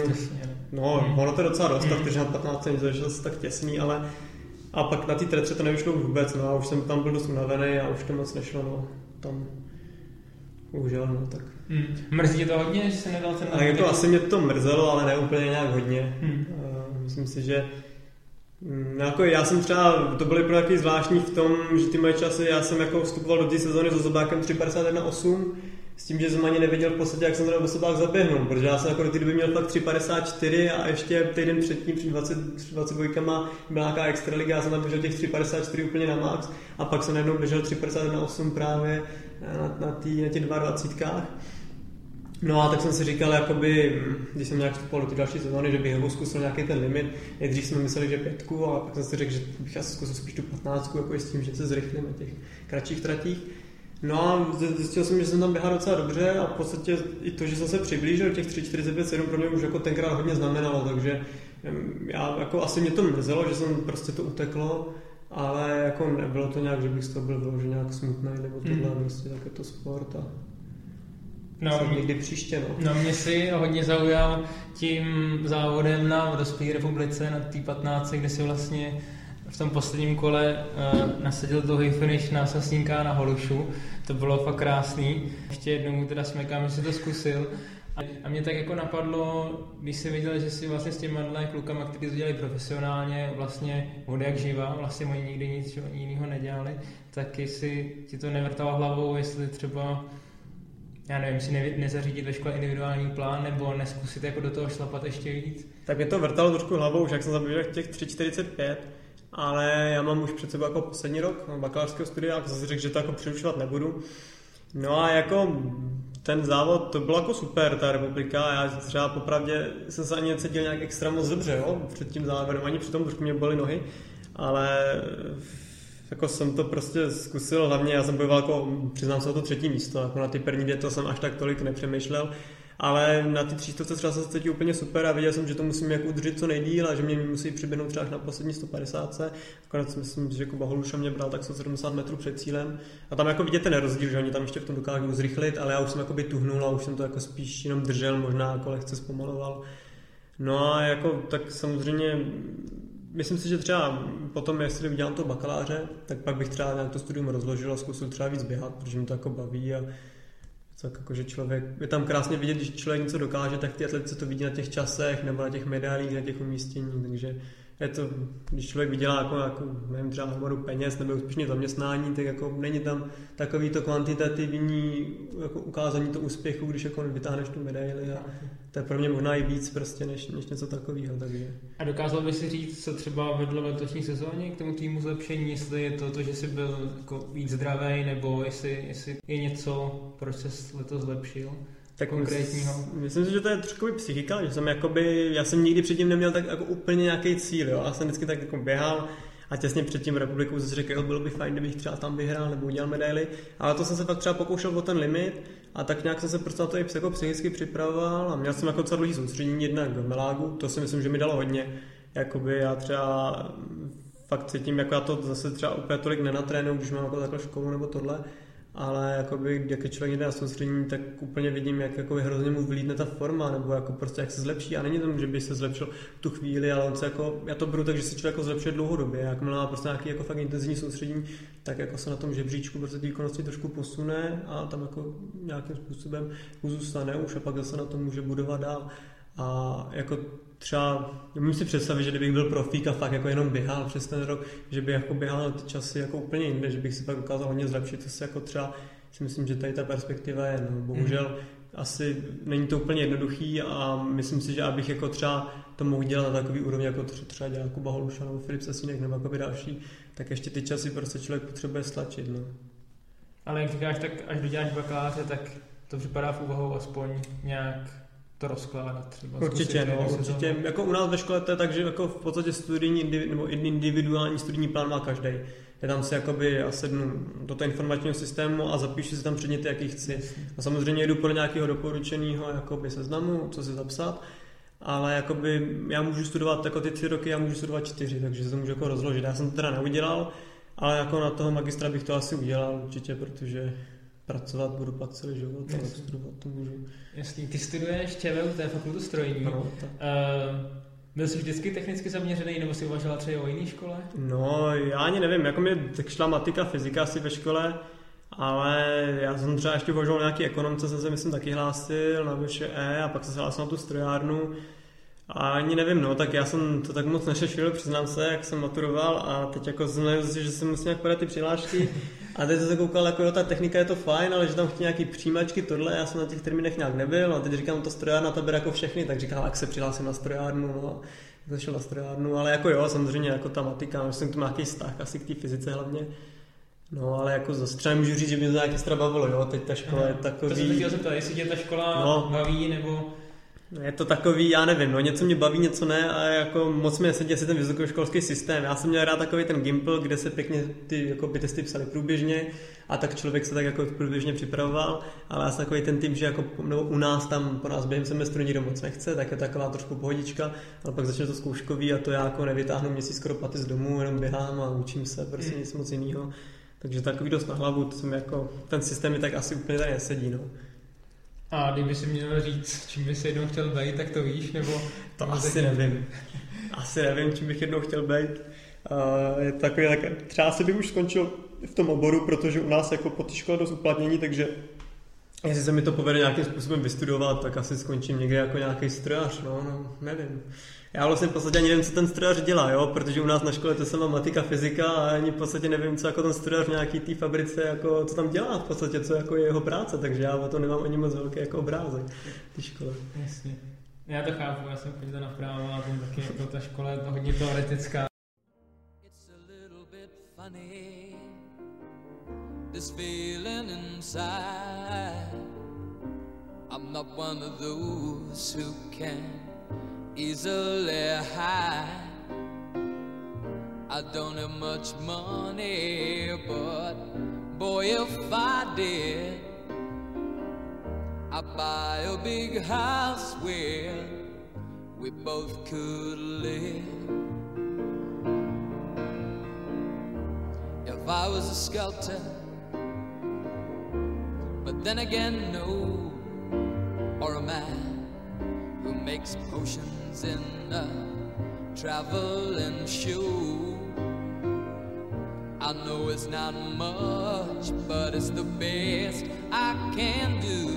No, hmm. ono to je docela dost, Hmm. vteřina 15 není zase tak těsný, ale a pak na té tretře to nevyšlo vůbec, no a už jsem tam byl dost unavený a už to moc nešlo, no. Tam bohužel, no tak. Hmm. Mrzí tě to hodně, že se nedal ten A jako asi mě to mrzelo, ale ne úplně nějak hodně. Hmm. Uh, myslím si, že no jako já jsem třeba, to byly pro takový zvláštní v tom, že ty moje časy, já jsem jako vstupoval do té sezóny so Zobákem 3.51.8, s tím, že jsem ani nevěděl v podstatě, jak jsem teda do Zobák zaběhnul, protože já jsem jako do té doby měl fakt 3.54 a ještě týden předtím před 20, 22 byla nějaká extraliga, já jsem tam běžel těch 3.54 úplně na max a pak jsem najednou běžel 3.51.8 právě na, na, tý, na těch 22. No a tak jsem si říkal, jakoby, když jsem nějak vstupoval do ty další sezóny, že bych jako zkusil nějaký ten limit. Nejdřív jsme mysleli, že pětku, a pak jsem si řekl, že bych asi zkusil spíš tu patnáctku, jako s tím, že se zrychlím na těch kratších tratích. No a zjistil jsem, že jsem tam běhal docela dobře a v podstatě i to, že jsem se přiblížil těch 3.45.7 pro mě už jako tenkrát hodně znamenalo, takže já jako asi mě to mrzelo, že jsem prostě to uteklo, ale jako nebylo to nějak, že bych z toho byl vyložený nějak smutný nebo tohle, Mhm. prostě tak je to sport a No, no, někdy příště, no. No mě si hodně zaujal tím závodem na Vodospí republice na té 15, kde si vlastně v tom posledním kole uh, nasadil dlouhý finish na Sasínka na Holušu. To bylo fakt krásný. Ještě jednou teda smekám, že si to zkusil. A, mě tak jako napadlo, když si viděl, že si vlastně s těma dle klukama, kteří to dělali profesionálně, vlastně od jak živa, vlastně oni nikdy nic jiného nedělali, tak jestli ti to nevrtalo hlavou, jestli třeba já nevím, si ne, nezařídit ve škole individuální plán nebo neskusit jako do toho šlapat ještě víc. Tak mě to vrtalo trošku hlavou, už jak jsem zabýval těch 3,45, ale já mám už před sebou jako poslední rok bakalářského studia, jsem si řekl, že to jako přerušovat nebudu. No a jako ten závod, to bylo jako super, ta republika, já třeba popravdě jsem se ani necítil nějak extra moc dobře, jo, před tím závodem, ani při tom trošku mě byly nohy, ale jako jsem to prostě zkusil, hlavně já jsem bojoval jako, přiznám se o to třetí místo, jako na ty první dvě to jsem až tak tolik nepřemýšlel, ale na ty třístovce třeba jsem se cítil úplně super a viděl jsem, že to musím jako udržet co nejdíl a že mě musí přiběhnout třeba na poslední 150. Nakonec myslím, že Kuba Holuša mě bral tak 170 metrů před cílem a tam jako vidět ten rozdíl, že oni tam ještě v tom dokážou zrychlit, ale já už jsem jako by tuhnul a už jsem to jako spíš jenom držel, možná jako lehce zpomaloval. No a jako tak samozřejmě Myslím si, že třeba potom, jestli udělám to bakaláře, tak pak bych třeba nějak to studium rozložil a zkusil třeba víc běhat, protože mi to jako baví a tak jako, že člověk, je tam krásně vidět, když člověk něco dokáže, tak ty atletice to vidí na těch časech nebo na těch medailích, na těch umístění, takže je to, když člověk vydělá jako, jako nevím, třeba hromadu peněz nebo úspěšně zaměstnání, tak jako není tam takový to kvantitativní jako ukázání to úspěchu, když jako vytáhneš tu medaili a to je pro mě možná i víc prostě než, než něco takového, takže A dokázal by si říct, co třeba vedlo v letošní sezóně k tomu týmu zlepšení, jestli je to to, že jsi byl jako víc zdravý, nebo jestli, jestli je něco, proč se letos zlepšil? Tak konkrétního? mys- Myslím si, že to je trošku psychika, že jsem jakoby, já jsem nikdy předtím neměl tak jako úplně nějaký cíl, jo. Já jsem vždycky tak jako běhal a těsně před tím republikou jsem si řekl, jo, bylo by fajn, kdybych třeba tam vyhrál nebo udělal medaily, ale to jsem se fakt třeba pokoušel o ten limit a tak nějak jsem se prostě na to i jako psychicky připravoval a měl jsem jako docela dlouhý soustředění jednak do Melágu, to si myslím, že mi dalo hodně. Jakoby já třeba fakt cítím, jako já to zase třeba úplně tolik nenatrénuju, když mám jako takhle školu nebo tohle, ale jakoby, jak je člověk jde na soustředění, tak úplně vidím, jak jakoby hrozně mu vylídne ta forma, nebo jako prostě jak se zlepší. A není to, že by se zlepšil tu chvíli, ale on se jako, já to beru tak, že se člověk jako zlepšuje dlouhodobě. Jakmile má prostě nějaký jako fakt intenzivní soustředění, tak jako se na tom žebříčku prostě ty výkonnosti trošku posune a tam jako nějakým způsobem zůstane už a pak zase na tom může budovat dál. A jako třeba, můžu si představit, že kdybych byl profík a fakt jako jenom běhal přes ten rok, že by jako běhal ty časy jako úplně jinde, že bych si pak dokázal hodně zlepšit, to si jako třeba si myslím, že tady ta perspektiva je, no, bohužel asi není to úplně jednoduchý a myslím si, že abych jako třeba to mohl dělat na takový úrovni, jako tře- třeba dělá Kuba Holuša nebo Filip Sasínek nebo jakoby další, tak ještě ty časy prostě člověk potřebuje stlačit. No. Ale jak říkáš, tak až doděláš bakaláře, tak to připadá v úvahu aspoň nějak to rozkládat třeba. Určitě, no, určitě. sezónu. Jako u nás ve škole to je tak, že jako v podstatě studijní nebo individuální studijní plán má každý. Já tam si jakoby já sednu do toho informačního systému a zapíšu si tam předměty, jaký chci. A samozřejmě jdu podle nějakého doporučeného jakoby seznamu, co si zapsat, ale jakoby já můžu studovat jako ty tři roky, já můžu studovat čtyři, takže se to můžu jako rozložit. Já jsem to teda neudělal, ale jako na toho magistra bych to asi udělal určitě, protože pracovat budu pak celý život, ale studovat to můžu. Jasný, ty studuješ ČVU, to je fakultu strojní. No, tak. Uh, byl jsi vždycky technicky zaměřený, nebo si uvažoval třeba o jiné škole? No, já ani nevím, jako mě tak šla matika, fyzika asi ve škole, ale já jsem třeba ještě uvažoval nějaký ekonomce, jsem se myslím taky hlásil na VŠE a pak jsem se hlásil na tu strojárnu. A ani nevím, no, tak já jsem to tak moc nešešil, přiznám se, jak jsem maturoval a teď jako jsem zjistil, že si musím nějak podat ty přihlášky a teď jsem se koukal, jako jo, ta technika je to fajn, ale že tam chtějí nějaký přijímačky, tohle, já jsem na těch termínech nějak nebyl, a teď říkám, to strojárna to bere jako všechny, tak říkám, jak se přihlásím na strojárnu, no, tak jsem šel na strojárnu, ale jako jo, samozřejmě jako ta matika, že jsem k tomu nějaký vztah, asi k té fyzice hlavně. No, ale jako zase třeba můžu říct, že mě to nějak extra bavilo, jo, teď ta škola je To jsem se takový... chtěl zeptat, jestli tě ta škola No. baví, nebo... Je to takový, já nevím, no něco mě baví, něco ne a jako moc mě nesedí asi ten vysokoškolský systém. Já jsem měl rád takový ten Gimple, kde se pěkně ty jako by testy psaly průběžně a tak člověk se tak jako průběžně připravoval, ale já jsem takový ten typ, že jako no, u nás tam po nás během semestru nikdo moc nechce, tak je taková trošku pohodička, ale pak začne to zkouškový a to já jako nevytáhnu měsíc skoro paty z domu, jenom běhám a učím se, prostě nic moc jiného. Takže takový dost na hlavu, to jsem jako, ten systém mi tak asi úplně tady nesedí, no. A kdyby si měl říct, čím by si jednou chtěl být, tak to víš, nebo... To asi tak- nevím. Asi nevím, čím bych jednou chtěl být. Uh, je to takový, tak, třeba asi bych už skončil v tom oboru, protože u nás jako po té škole dost uplatnění, takže jestli se mi to povede nějakým způsobem vystudovat, tak asi skončím někde jako nějaký strojař, no, no, nevím. Já vlastně v podstatě ani nevím, co ten strojař dělá, jo, protože u nás na škole to sama matika, fyzika a ani v podstatě nevím, co jako ten strojař v nějaký té fabrice, jako, co tam dělá v podstatě, co jako je jeho práce, takže já o to nemám ani moc velký jako obrázek té škole. Jasně. Já to chápu, já jsem chodil na právo a tam taky jako ta škola je to hodně teoretická. It's a little bit funny, this feeling inside. I'm not one of those who can easily high. I don't have much money, but boy, if I did, I'd buy a big house where we both could live. if I was a sculptor. But then again, no, or a man makes potions in a traveling shoe. I know it's not much, but it's the best I can do.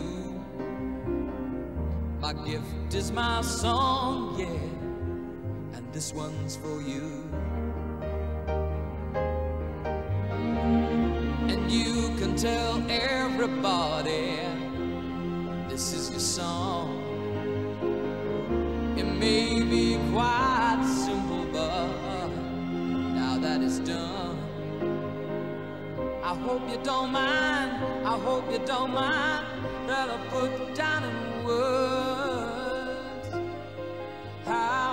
My gift is my song, yeah, and this one's for you. And you can tell everybody this is your song. May be quite simple, but now that it's done, I hope you don't mind. I hope you don't mind that I put down in words how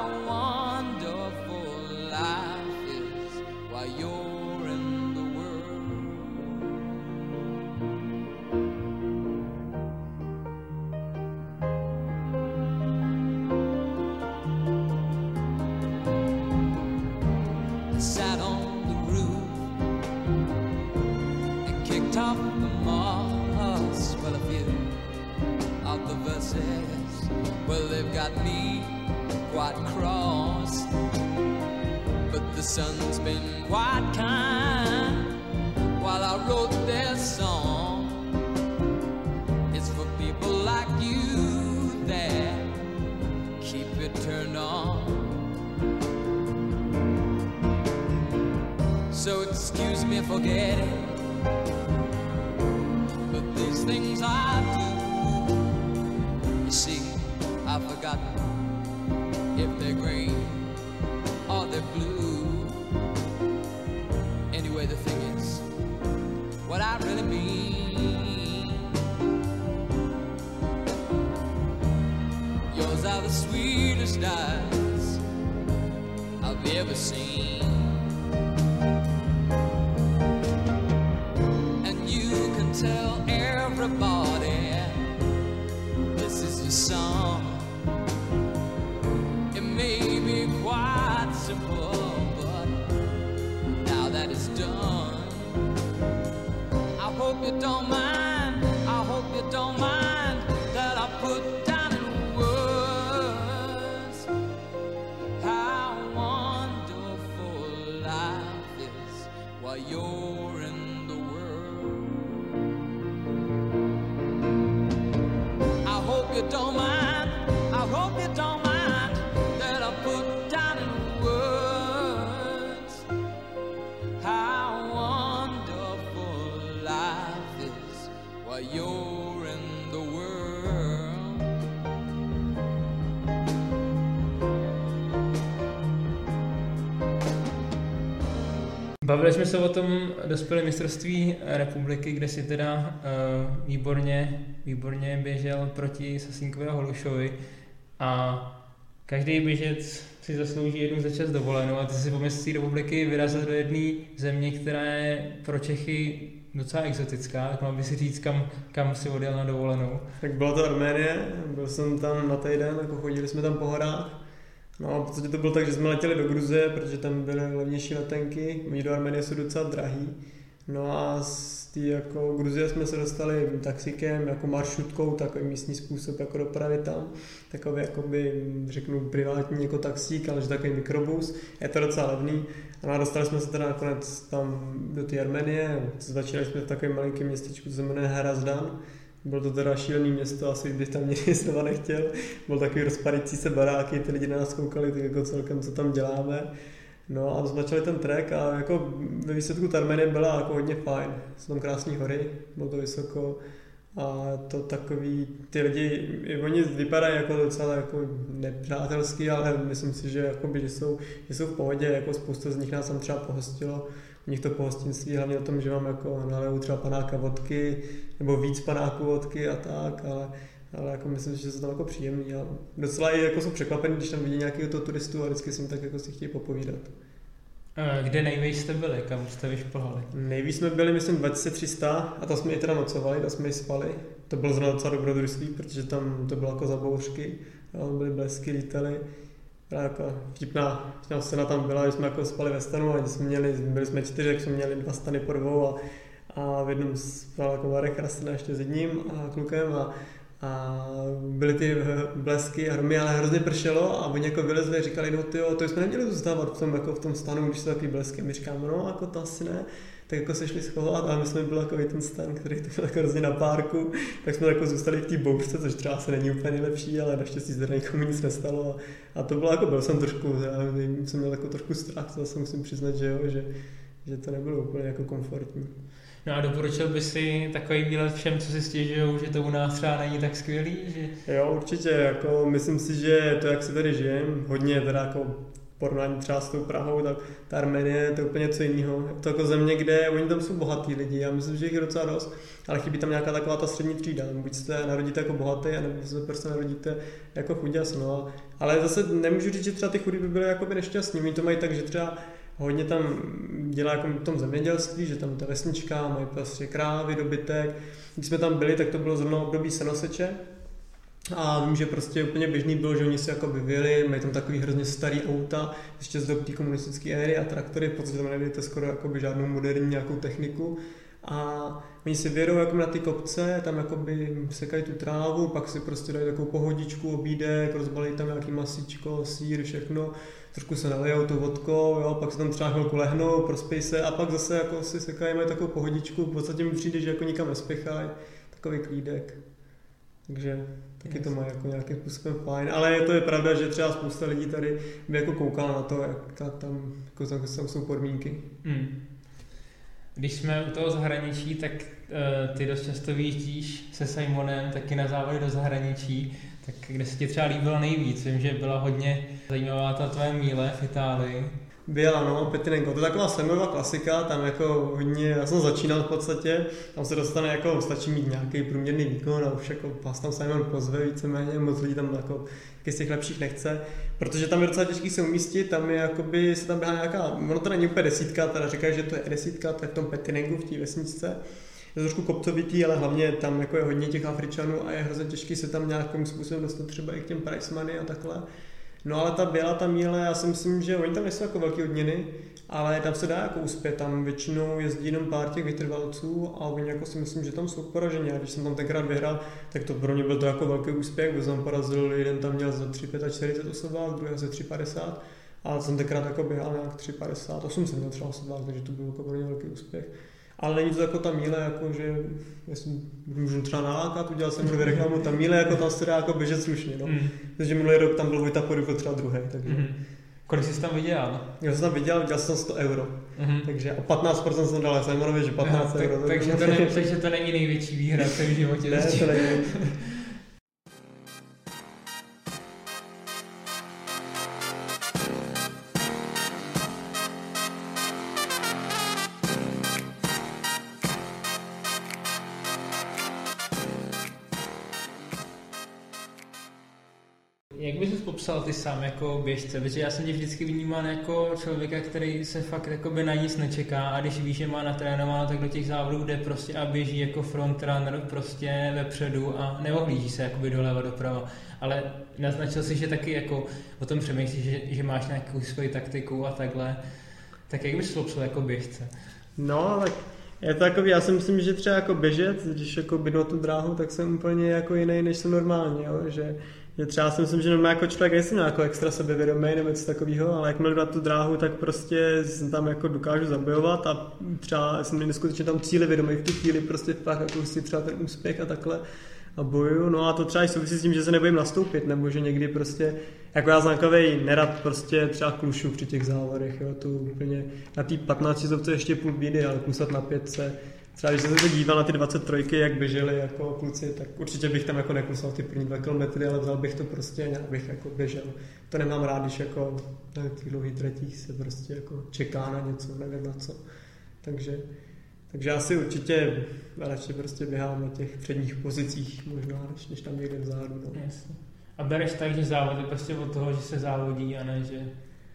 eyes I've ever seen. Bavili jsme se o tom dospělém mistrovství republiky, kde si teda uh, výborně, výborně běžel proti Sasínkovi a Holušovi a každý běžec si zaslouží jednu za čas dovolenou a ty si po mistrovství republiky vyrazil do jedné země, která je pro Čechy docela exotická, tak mám by si říct, kam, kam si odjel na dovolenou. Tak byla to Arménie, byl jsem tam na týden, jako chodili jsme tam po horách. No a v podstatě to bylo tak, že jsme letěli do Gruzie, protože tam byly levnější letenky, oni do Arménie jsou docela drahý. No a z té jako Gruzie jsme se dostali taxikem, jako maršrutkou, takový místní způsob jako dopravy tam, takový jakoby, řeknu, privátní jako taxík, ale že takový mikrobus, je to docela levný. No a dostali jsme se teda nakonec tam do té Arménie, začali jsme v takovém malinkém městečku, co se jmenuje Harazdan, bylo to teda šílený město, asi bych tam nikdy znova nechtěl. Byl takový rozpadající se baráky, ty lidi na nás koukali, tak jako celkem, co tam děláme. No a začali ten trek a jako ve výsledku ta Arménie byla jako hodně fajn. Jsou tam krásné hory, bylo to vysoko a to takový, ty lidi, oni vypadají jako docela jako nepřátelský, ale myslím si, že, jakoby, že, jsou, že jsou v pohodě, jako spousta z nich nás tam třeba pohostilo. U nich to pohostinství hlavně o tom, že vám jako nalejou třeba panáka vodky, nebo víc panáků vodky a tak, ale, ale jako myslím, že jsou tam jako příjemný a docela i jako jsou překvapení, když tam vidí nějakého toho turistu a vždycky si jim tak jako si chtějí popovídat. Kde nejvíc jste byli, kam jste vyšplhali? Nejvíc jsme byli, myslím, 2300 a tam jsme i teda nocovali, tam jsme i spali. To bylo zrovna docela dobrodružství, protože tam to bylo jako za bouřky, tam byly blesky, lítaly. A jako vtipná, vtipná scéna tam byla, že jsme jako spali ve stanu a jsme měli, byli jsme čtyři, jak jsme měli dva stany po dvou a, a v jednom spal jako Marek Rastina ještě s jedním a klukem a, a byly ty blesky a hromy, ale hrozně pršelo a oni jako vylezli a říkali, no ty to jsme neměli zůstávat v tom, jako v tom stanu, když jsou takový blesky. My říkáme, no jako to asi ne. Tak jako se šli schovat a my jsme byli jako ten stan, který to byl jako hrozně na párku, tak jsme jako zůstali v té bouřce, což třeba se není úplně nejlepší, ale naštěstí se nikomu nic nestalo. A, a to bylo jako, byl jsem trošku, já jsem měl jako trošku strach, to se musím přiznat, že jo, že, že to nebylo úplně jako komfortní. No a doporučil by si takový výlet všem, co si stěžují, že to u nás třeba není tak skvělý, že Jo, určitě, jako myslím si, že to, jak se tady žijem, hodně teda jako porovnání třeba s tou Prahou, tak ta Arménie to je úplně něco jiného. Je to jako země, kde oni tam jsou bohatí lidi, já myslím, že jich je docela dost, ale chybí tam nějaká taková ta střední třída. Buď se narodíte jako bohatý, nebo se prostě narodíte jako chuděs, no. Ale zase nemůžu říct, že třeba ty chudí by byly jakoby nešťastní. Oni to mají tak, že třeba hodně tam dělá jako v tom zemědělství, že tam ta vesnička, mají prostě krávy, dobytek. Když jsme tam byli, tak to bylo zrovna období senoseče, a vím, že prostě úplně běžný bylo, že oni si jako vyvěli, mají tam takový hrozně starý auta, ještě z doby té komunistické éry a traktory, v podstatě tam nevidíte skoro jakoby žádnou moderní nějakou techniku. A oni si vědou jako na ty kopce, tam jakoby sekají tu trávu, pak si prostě dají takovou pohodičku, obídek, rozbalí tam nějaký masíčko, sír, všechno, trošku se nalejou tu vodkou, jo, pak se tam třeba chvilku lehnou, prospějí se a pak zase jako si sekají, mají takovou pohodičku, v podstatě mi přijde, že jako nikam nespěchají, takový klídek. Takže taky to má jako nějakým způsobem fajn, ale to je pravda, že třeba spousta lidí tady by jako koukala na to, jak ta- tam, jako tam, tam jsou podmínky. Hmm. Když jsme u toho zahraničí, tak uh, ty dost často vyjíždíš se Simonem taky na závody do zahraničí. Tak kde se ti třeba líbilo nejvíc? Vím, že byla hodně zajímavá ta tvoje míle v Itálii. Byla, no, Petinenko, to je taková semová klasika, tam jako hodně, já jsem začínal v podstatě, tam se dostane jako, stačí mít nějaký průměrný výkon a už jako vás tam Simon pozve víceméně, moc lidí tam jako z těch lepších nechce, protože tam je docela těžký se umístit, tam je jakoby, se tam běhá nějaká, ono to není úplně desítka, teda říkají, že to je desítka, to je v tom Petinengu, v té vesničce, je to trošku kopcovitý, ale hlavně tam jako je hodně těch Afričanů a je hrozně těžký se tam nějakým způsobem dostat třeba i k těm price money a takhle. No ale ta byla ta míle, já si myslím, že oni tam nejsou jako velký odměny, ale tam se dá jako uspět, tam většinou jezdí jenom pár těch vytrvalců a oni jako si myslím, že tam jsou poražení. A když jsem tam tenkrát vyhrál, tak to pro mě byl to jako velký úspěch, protože jsem porazil, jeden tam měl za 3,45 osobách, druhý za 3,50 a jsem tenkrát jako běhal nějak 3,50, 8 jsem měl třeba osobách, takže to byl jako pro mě velký úspěch. Ale není to jako ta míle, jako že jestli můžu třeba nalákat, udělal jsem mluvě reklamu, ta míle jako tam se dá jako běžet slušně, no. Mm. Takže minulý rok tam byl Vojta Poruko třeba druhý, takže. Mm. Kolik jsi tam viděl? Já jsem tam viděl, viděl jsem 100 euro. Mm. Takže a 15% jsem dal Simonovi, že 15 Aha, euro. tak, takže, to ne, takže to není největší výhra v tom životě. ne, to není. popsal ty sám jako běžce? Protože já jsem tě vždycky vnímal jako člověka, který se fakt jakoby na nic nečeká a když ví, že má natrénováno, tak do těch závodů jde prostě a běží jako frontrunner prostě vepředu a neohlíží se jakoby doleva doprava. Ale naznačil si, že taky jako o tom přemýšlíš, že, že máš nějakou svoji taktiku a takhle. Tak jak bys popsal jako běžce? No, tak je to takový, já si myslím, že třeba jako běžet, když jako jdu na tu dráhu, tak jsem úplně jako jiný, než jsem normálně, jo? že že třeba si myslím, že normálně jako člověk nejsem jako extra sebevědomý nebo něco takového, ale jdu na tu dráhu, tak prostě tam jako dokážu zabojovat a třeba jsem neskutečně tam cíli vědomý v tu chvíli, prostě fakt jako si třeba ten úspěch a takhle a bojuju. No a to třeba i souvisí s tím, že se nebojím nastoupit, nebo že někdy prostě, jako já znakovej nerad prostě třeba klušu při těch závodech, jo, to úplně na té 15 to ještě půl bídy, ale klusat na pětce, třeba když jsem se to díval na ty 23, jak běželi jako kluci, tak určitě bych tam jako neklusal ty první dva kilometry, ale vzal bych to prostě nějak bych jako běžel. To nemám rád, když jako na těch dlouhých tratích se prostě jako čeká na něco, nevím na co. Takže, takže asi určitě radši prostě běhám na těch předních pozicích možná, než, než tam někde vzadu. No. Jasně. A bereš tak, že závody prostě od toho, že se závodí a ne, že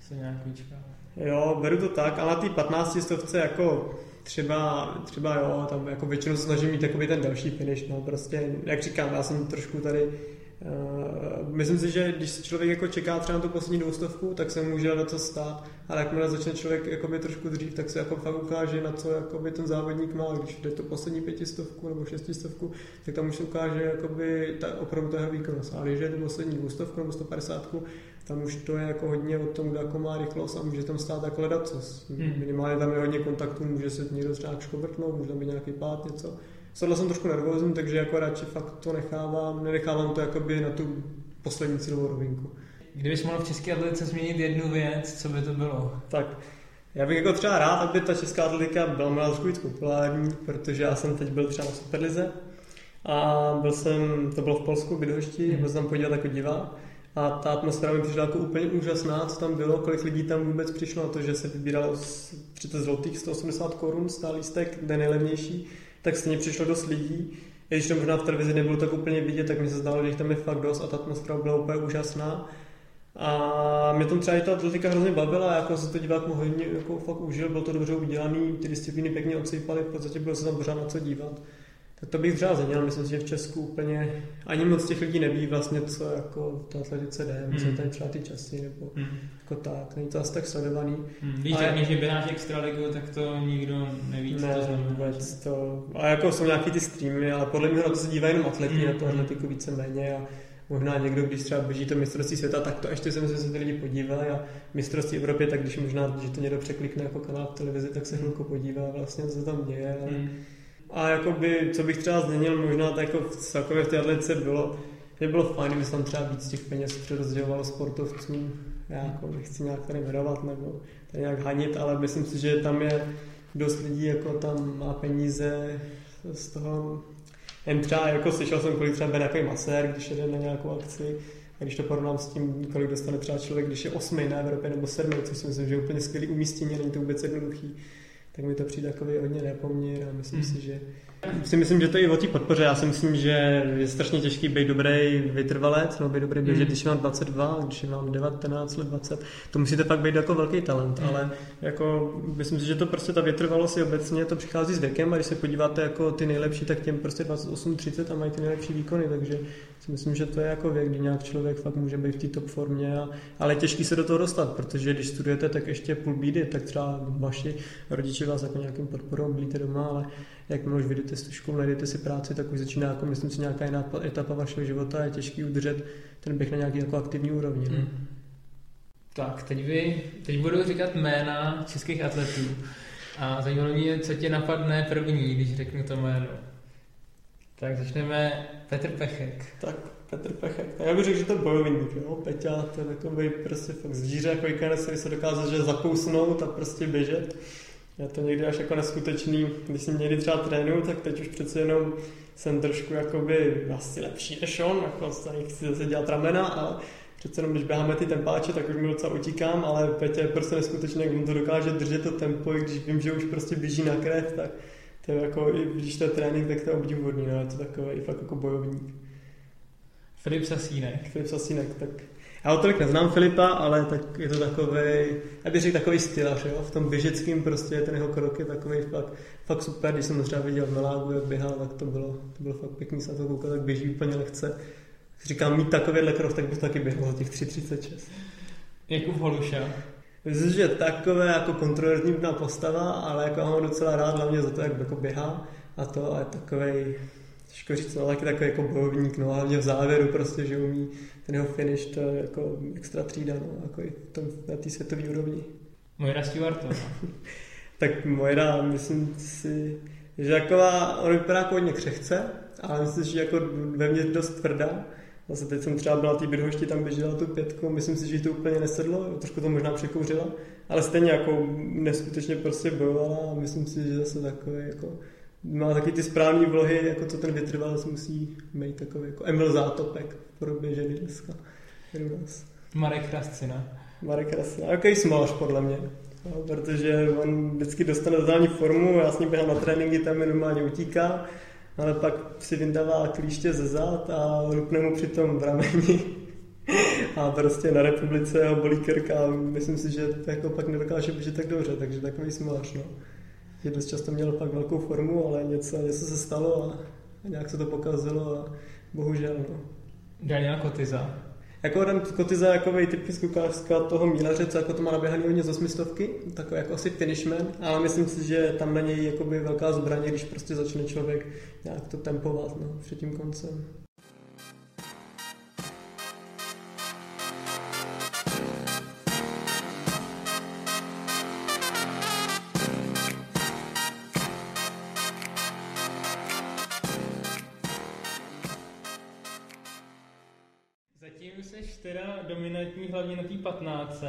se nějak vyčká. Jo, beru to tak, ale na té 15 stovce jako třeba, třeba jo, tam jako většinou se snažím mít takový ten další finish, no prostě, jak říkám, já jsem trošku tady Uh, myslím si, že když člověk jako čeká třeba na tu poslední dvoustovku, tak se může na to stát, ale jakmile začne člověk jakoby trošku dřív, tak se jako fakt ukáže, na co jakoby ten závodník má, když jde to poslední pětistovku nebo šestistovku, tak tam už se ukáže jakoby ta, opravdu ta výkonnost. Ale když je to poslední dvoustovku nebo 150, tam už to je jako hodně o tom, kdo jako má rychlost a může tam stát jako hledat co. Hmm. Minimálně tam je hodně kontaktů, může se někdo třeba škobrtnout, může tam být nějaký pád, něco. Tohle jsem trošku nervózní, takže jako radši fakt to nechávám, nenechávám to jakoby na tu poslední cílovou rovinku. Kdybys mohl v české atletice změnit jednu věc, co by to bylo? Tak, já bych jako třeba rád, aby ta česká atletika byla možná trošku víc populární, protože já jsem teď byl třeba na Superlize a byl jsem, to bylo v Polsku, v Bydgošti, byl jsem tam podívat jako divák a ta atmosféra mi přišla jako úplně úžasná, co tam bylo, kolik lidí tam vůbec přišlo na to, že se vybíralo z 30 zlotých 180 korun, stál lístek, den nejlevnější, tak stejně přišlo dost lidí. I když to možná v televizi nebylo tak úplně vidět, tak mi se zdálo, že jich tam je fakt dost a ta atmosféra byla úplně úžasná. A mě tam třeba i ta atletika hrozně bavila, jako se to divák hodně jako fakt užil, bylo to dobře udělaný, ty disciplíny pěkně odsejpaly, v podstatě bylo se tam pořád na co dívat. Tak to bych třeba změnil, myslím si, že v Česku úplně ani moc těch lidí neví vlastně, co jako v té atletice jde, mm. co tady třeba ty časy, nebo Hmm. jako tak, není to asi tak sledovaný. Hmm. Když A- řekneš, že běháš extraligu, tak to nikdo neví, co to Ne, znamená. vůbec to. A jako jsou nějaký ty streamy, ale podle mě na to se dívají jenom atleti, Mm. na to atletiku víceméně a možná někdo, když třeba běží to mistrovství světa, tak to ještě si myslím, že se ty lidi podívají a mistrovství Evropy, tak když možná, že to někdo překlikne jako kanál v televizi, tak se chvilku podívá vlastně, co se tam děje. Ale... Hmm. A jakoby, co bych třeba změnil, možná tak jako v celkově v té bylo, že bylo fajn, kdyby se tam třeba víc těch peněz přerozdělovalo sportovcům. Já jako nechci nějak tady jmenovat nebo tady nějak hanit, ale myslím si, že tam je dost lidí jako tam má peníze z toho, jen třeba jako slyšel jsem, kolik třeba bere nějaký masér, když jede na nějakou akci, a když to porovnám s tím, kolik dostane třeba člověk, když je osmý na Evropě nebo sedmý, což si myslím, že je úplně skvělý umístění, není to vůbec jednoduchý, tak mi to přijde takový hodně nepoměr a myslím Hmm. si, že si myslím, že to je i o té podpoře. Já si myslím, že je strašně těžký být dobrý vytrvalec, nebo být dobrý běžet, Hmm. když mám 22, když mám 19 let, 20. To musíte fakt být jako velký talent, Hmm. ale jako myslím si, že to prostě ta vytrvalost je obecně, to přichází s věkem a když se podíváte jako ty nejlepší, tak těm prostě 28, 30 a mají ty nejlepší výkony, takže si myslím, že to je jako věk, kdy nějak člověk fakt může být v té top formě, a, ale je těžký se do toho dostat, protože když studujete, tak ještě půl bídy, tak třeba vaši rodiče vás jako nějakým podporou bylíte doma, ale jakmile už vyjdete z školu, najdete si práci, tak už začíná jako, myslím si, nějaká jiná pa- etapa vašeho života a je těžký udržet ten běh na nějaký jako aktivní úrovni. No. Hmm. Tak, teď, vy, teď budu říkat jména českých atletů. A zajímalo mě, co tě napadne první, když řeknu to jméno. Tak začneme Petr Pechek. Tak Petr Pechek. Já bych řekl, že to je bojovník, jo. Peťa, to je takový prostě fakt zvíře, jako který se dokázal, že zakousnout a prostě běžet. Je to někdy až jako neskutečný. Když jsem někdy třeba trénu, tak teď už přece jenom jsem trošku jakoby asi lepší než on, jako se nechci zase dělat ramena, ale přece jenom když běháme ty tempáče, tak už mi docela utíkám, ale Petě je prostě neskutečný, jak on to dokáže držet to tempo, i když vím, že už prostě běží na krev, tak to je jako, i když to je trénink, tak to je obdivuhodný, no, je to takový fakt jako bojovník. Filip Sasínek. Filip Sasínek, tak já ho tolik neznám Filipa, ale tak je to takový, já bych řekl takový stylař, jo? v tom běžeckým prostě ten jeho krok je takový fakt, fakt super, když jsem ho třeba viděl v Melágu, jak běhal, tak to bylo, to bylo fakt pěkný se na to koukat, tak běží úplně lehce. Říkám, mít takovýhle krok, tak bych taky běhal za těch 3.36. Jakub Holuša. Myslím, že je takové jako kontroverzní postava, ale jako já ho docela rád, hlavně za to, jak jako běhá a to a je takový, těžko říct, ale taky takový jako bojovník, no hlavně v závěru prostě, že umí ten jeho finish, to je jako extra třída, no, jako i tom, na té světové úrovni. Mojra Stewartová. Tak Mojra, myslím si, že taková, on vypadá jako hodně křehce, ale myslím si, že jako vevnitř dost tvrdá. Zase teď jsem třeba byla na té bydhošti, tam běžela tu pětku, myslím si, že jí to úplně nesedlo, trošku to možná překouřila, ale stejně jako neskutečně prostě bojovala a myslím si, že zase takový jako má taky ty správné vlohy, jako co ten vytrvalec musí mít takový jako Emil Zátopek v podobě ženy dneska. Marek Rascina. Marek Rasina, jaký smáš podle mě. No, protože on vždycky dostane totální formu, já s ním běhám na tréninky, tam normálně utíká, ale pak si vyndává klíště ze zad a rupne mu přitom v rameni. A prostě na republice ho bolí krk a myslím si, že to jako pak nedokáže běžet tak dobře, takže takový smáš, no. Že dost často měl pak velkou formu, ale něco, něco se stalo a nějak se to pokazilo a bohužel, no. Daniel Kotyza. Jako ten Kotyza je takový typický ukázka toho mílaře, co jako to má naběhaný hodně z osmistovky, takový jako asi finishman, ale myslím si, že tam na něj jakoby velká zbraně, když prostě začne člověk nějak to tempovat no, před tím koncem. Teda dominantní hlavně na té 15,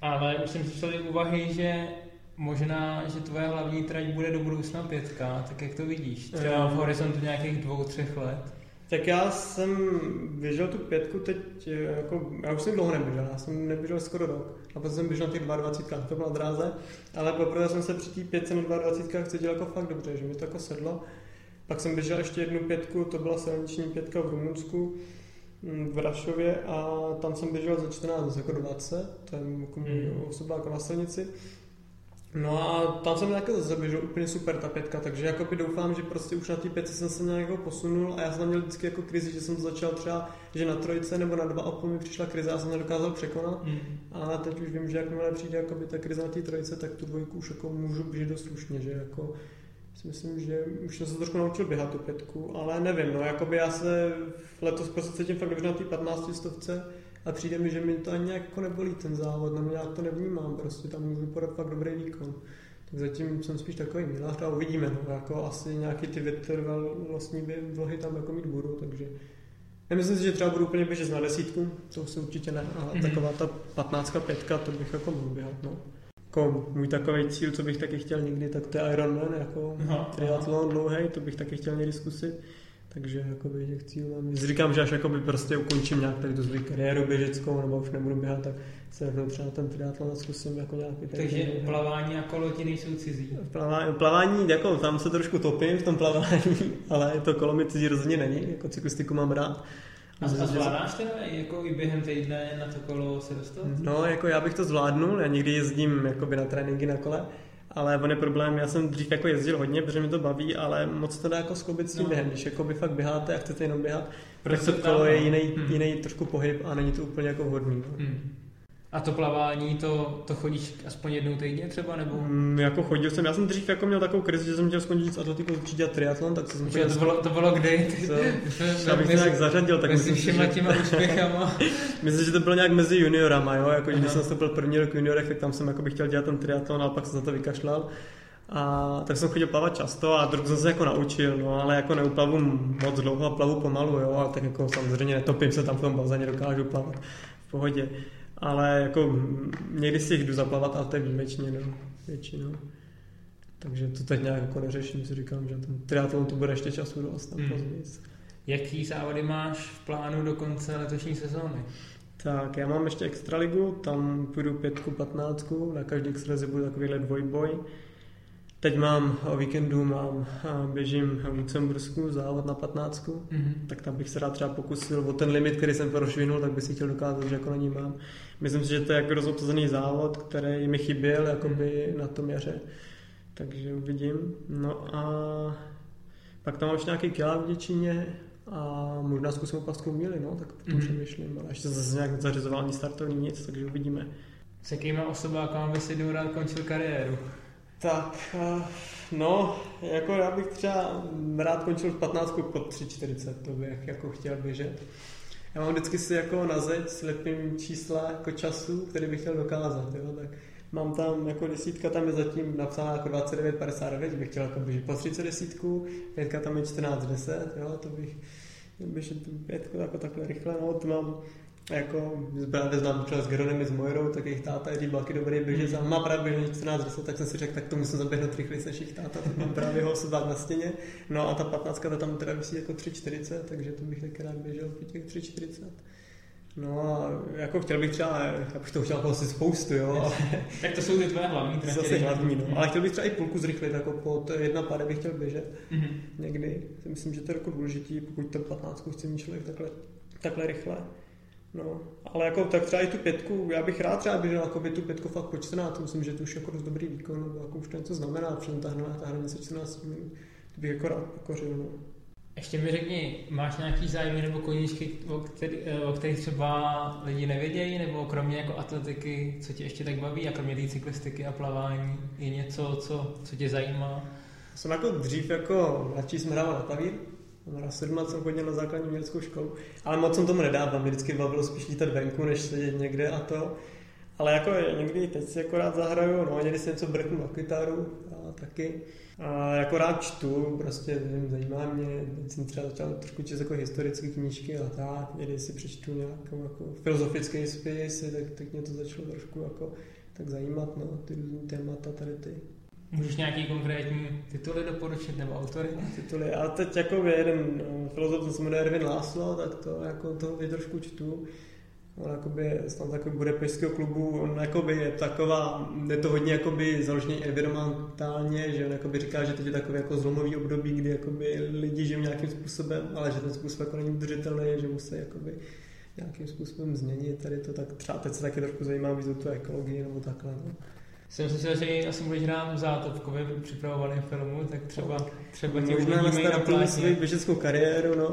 ale už jsem slyšel i úvahy, že možná, že tvoje hlavní trať bude do budoucna pětka, tak jak to vidíš? Třeba v horizontu nějakých dvou, třech let. Tak já jsem běžel tu pětku teď, eh, jako, já už jsem dlouho neběžel, já jsem neběžel skoro rok. A potom jsem běžel na těch 22, to byla dráze, ale poprvé jsem se při té pětce na 22 cítil jako fakt dobře, že mi to jako sedlo. Pak jsem běžel ještě jednu pětku, to byla silniční pětka v Rumunsku, v Rašově a tam jsem běžel za 14, zase jako 20, to je jako můj Mm. osoba jako na silnici. No a tam jsem také zase běžel úplně super ta pětka, takže jakoby doufám, že prostě už na té pětce jsem se nějak jako posunul a já jsem měl vždycky jako krizi, že jsem začal třeba, že na trojce nebo na dva a půl mi přišla krize a jsem to dokázal překonat. Hmm. A teď už vím, že jakmile přijde jakoby ta krize na té trojce, tak tu dvojku už jako můžu běžet dost slušně, že jako si myslím, že už jsem se trošku naučil běhat tu pětku, ale nevím, no, jakoby já se letos prostě cítím fakt dobře na té 15 stovce a přijde mi, že mi to ani nějak jako nebolí ten závod, nebo nějak to nevnímám, prostě tam můžu podat fakt dobrý výkon. Tak zatím jsem spíš takový milář a uvidíme, no, jako asi nějaký ty vytrvalostní vlohy tam jako mít budu, takže Nemyslím si, že třeba budu úplně běžet na desítku, to si určitě ne, ale Mhm. taková ta 15 pětka, to bych jako mohl běhat, no. Jako můj takový cíl, co bych taky chtěl někdy, tak to je Ironman, jako Aha. triatlon dlouhý, to bych taky chtěl někdy zkusit. Takže jakoby těch cílů mám. Říkám, že až jakoby prostě ukončím nějak tady tu svou kariéru běžeckou, nebo už nebudu běhat, tak se jako třeba ten triatlon a zkusím jako nějaký tady Takže ten- plavání a kolo ti nejsou cizí. Plavání, plavání, jako tam se trošku topím v tom plavání, ale to kolo mi cizí rozhodně není, jako cyklistiku mám rád. A, a zvládáš teda jako i během týdne na to kolo se dostat? No, jako já bych to zvládnul, já někdy jezdím jakoby na tréninky na kole, ale on je problém, já jsem dřív jako jezdil hodně, protože mi to baví, ale moc to dá jako skloubit s tím No. během, když jakoby fakt běháte a chcete jenom běhat, Proč tak to kolo je jiný, Hmm. jiný trošku pohyb a není to úplně jako vhodný. No. Hmm. A to plavání, to, to chodíš aspoň jednou týdně třeba, nebo? Mm, jako chodil jsem, já jsem dřív jako měl takovou krizi, že jsem chtěl skončit s atletikou, začít dělat triatlon, tak jsem Že to bylo, to bylo kdy? Co? Abych to nějak zařadil, tak myslím, všema těma úspěchama. myslím, že to bylo nějak mezi juniorama, jo? Jako, když jsem nastoupil první rok v juniorech, tak tam jsem jako bych chtěl dělat ten triatlon, ale pak jsem za to vykašlal. A tak jsem chodil plavat často a trochu jsem se jako naučil, no, ale jako neuplavu moc dlouho a plavu pomalu, jo, a tak jako samozřejmě netopím se tam v tom bazéně, dokážu plavat v pohodě. Ale jako někdy si jdu zaplavat, ale to je výjimečně, no, většinou. Takže to teď nějak jako neřeším, si říkám, že ten triatlon to bude ještě času dost tam Hmm. později. Jaký závody máš v plánu do konce letošní sezóny? Tak, já mám ještě extraligu, tam půjdu pětku, patnáctku, na každý extralize bude takovýhle dvojboj. Teď mám o víkendu, mám, běžím v Lucembursku závod na patnáctku, Mhm. tak tam bych se rád třeba pokusil o ten limit, který jsem prošvinul, tak bych si chtěl dokázat, že jako na ní mám. Myslím si, že to je jako rozobsazený závod, který mi chyběl jakoby na tom jaře, takže uvidím. No a pak tam mám ještě nějaký kila v Děčíně a možná zkusím opaskou míli, no, tak potom Mhm. mm. přemýšlím, ale ještě zase nějak zařizoval ani startovní nic, takže uvidíme. S jakýma osobákama by si rád končil kariéru? Tak, eh, no, jako já bych třeba rád končil v 15 pod 3.40, to bych jako chtěl běžet. Já mám vždycky si jako na zeď slepím čísla jako času, který bych chtěl dokázat, jo, tak mám tam jako desítka, tam je zatím napsána jako 29,59, že bych chtěl jako běžet po 30 desítku, pětka tam je 14,10, jo, to bych běžet pětku jako takhle rychle, no, to mám jako právě znám třeba s Geronem i s Mojrou, tak jejich táta je baky dobrý běžec a má právě běžet 14 10, tak jsem si řekl, tak to musím zaběhnout rychleji než jejich táta, tak mám právě ho osobák na stěně. No a ta 15 ta tam teda vysí jako 3,40, takže to bych taky rád běžel po těch 3,40. No a jako chtěl bych třeba, já bych to chtěl jako asi spoustu, jo, Tak to jsou ty tvoje hlavní tratě. zase hlavní, no. Ale chtěl bych třeba i půlku zrychlit, jako pod jedna pade bych chtěl běžet Mhm. někdy. Myslím, že to je jako důležitý, pokud to 15 chce mít člověk takhle, takhle rychle. No, ale jako tak třeba i tu pětku, já bych rád třeba běžel jako by tu pětku fakt po 14, myslím, že to už je jako dost dobrý výkon, nebo jako už to něco znamená, protože ta, hra- ta hranice 14 minut, to bych jako rád pokořil, no. Ještě mi řekni, máš nějaký zájmy nebo koníčky, o, který, o kterých třeba lidi nevědějí, nebo kromě jako atletiky, co tě ještě tak baví a kromě té cyklistiky a plavání, je něco, co, co tě zajímá? Jsem jako dřív jako mladší jsme hrával na klavír, na 17 jsem chodil na základní uměleckou školu, ale moc jsem tomu nedával, mě vždycky bavilo spíš lítat venku, než sedět někde a to. Ale jako někdy teď si jako rád zahraju, no někdy si něco brknu na kytaru a taky. A jako rád čtu, prostě nevím, zajímá mě, teď jsem třeba začal trošku číst jako historické knížky a tak, někdy si přečtu nějakou jako filozofický spis, tak, tak mě to začalo trošku jako tak zajímat, no, ty různý témata tady ty. Můžeš nějaký konkrétní tituly doporučit nebo autory? tituly. A teď jako je jeden no, filozof, co se jmenuje Erwin Láslo, tak to jako toho i trošku čtu. On jakoby je snad takový budapešského klubu, on jakoby je taková, je to hodně jakoby založený environmentálně, že on jakoby říká, že teď je takový jako zlomový období, kdy jakoby lidi žijou nějakým způsobem, ale že ten způsob jako není udržitelný, že musí jakoby nějakým způsobem změnit tady to, tak třeba teď se taky trošku zajímá víc o tu ekologii nebo takhle. No. Jsem si myslel, že asi budeš hrát v Zátopkově připravovaném filmu, tak třeba, třeba tě Možná uvidíme i na nastartuju svoji běžeckou kariéru, no,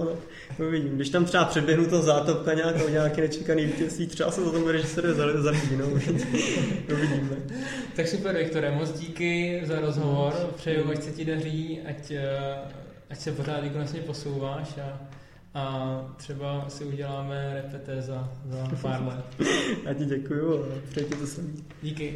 to uvidím. Když tam třeba předběhnu to zátopka nějakou, nějaký nečekaný vítězství, třeba se za tomu režisér za- zalíbí, no, uvidíme. Tak super, Viktore, moc díky za rozhovor, přeju, ať se ti daří, ať, eh, ať se pořád výkonnostně posouváš a, a třeba si uděláme repete za, za pár let. Já ti děkuju a přeji ti to samý. Díky.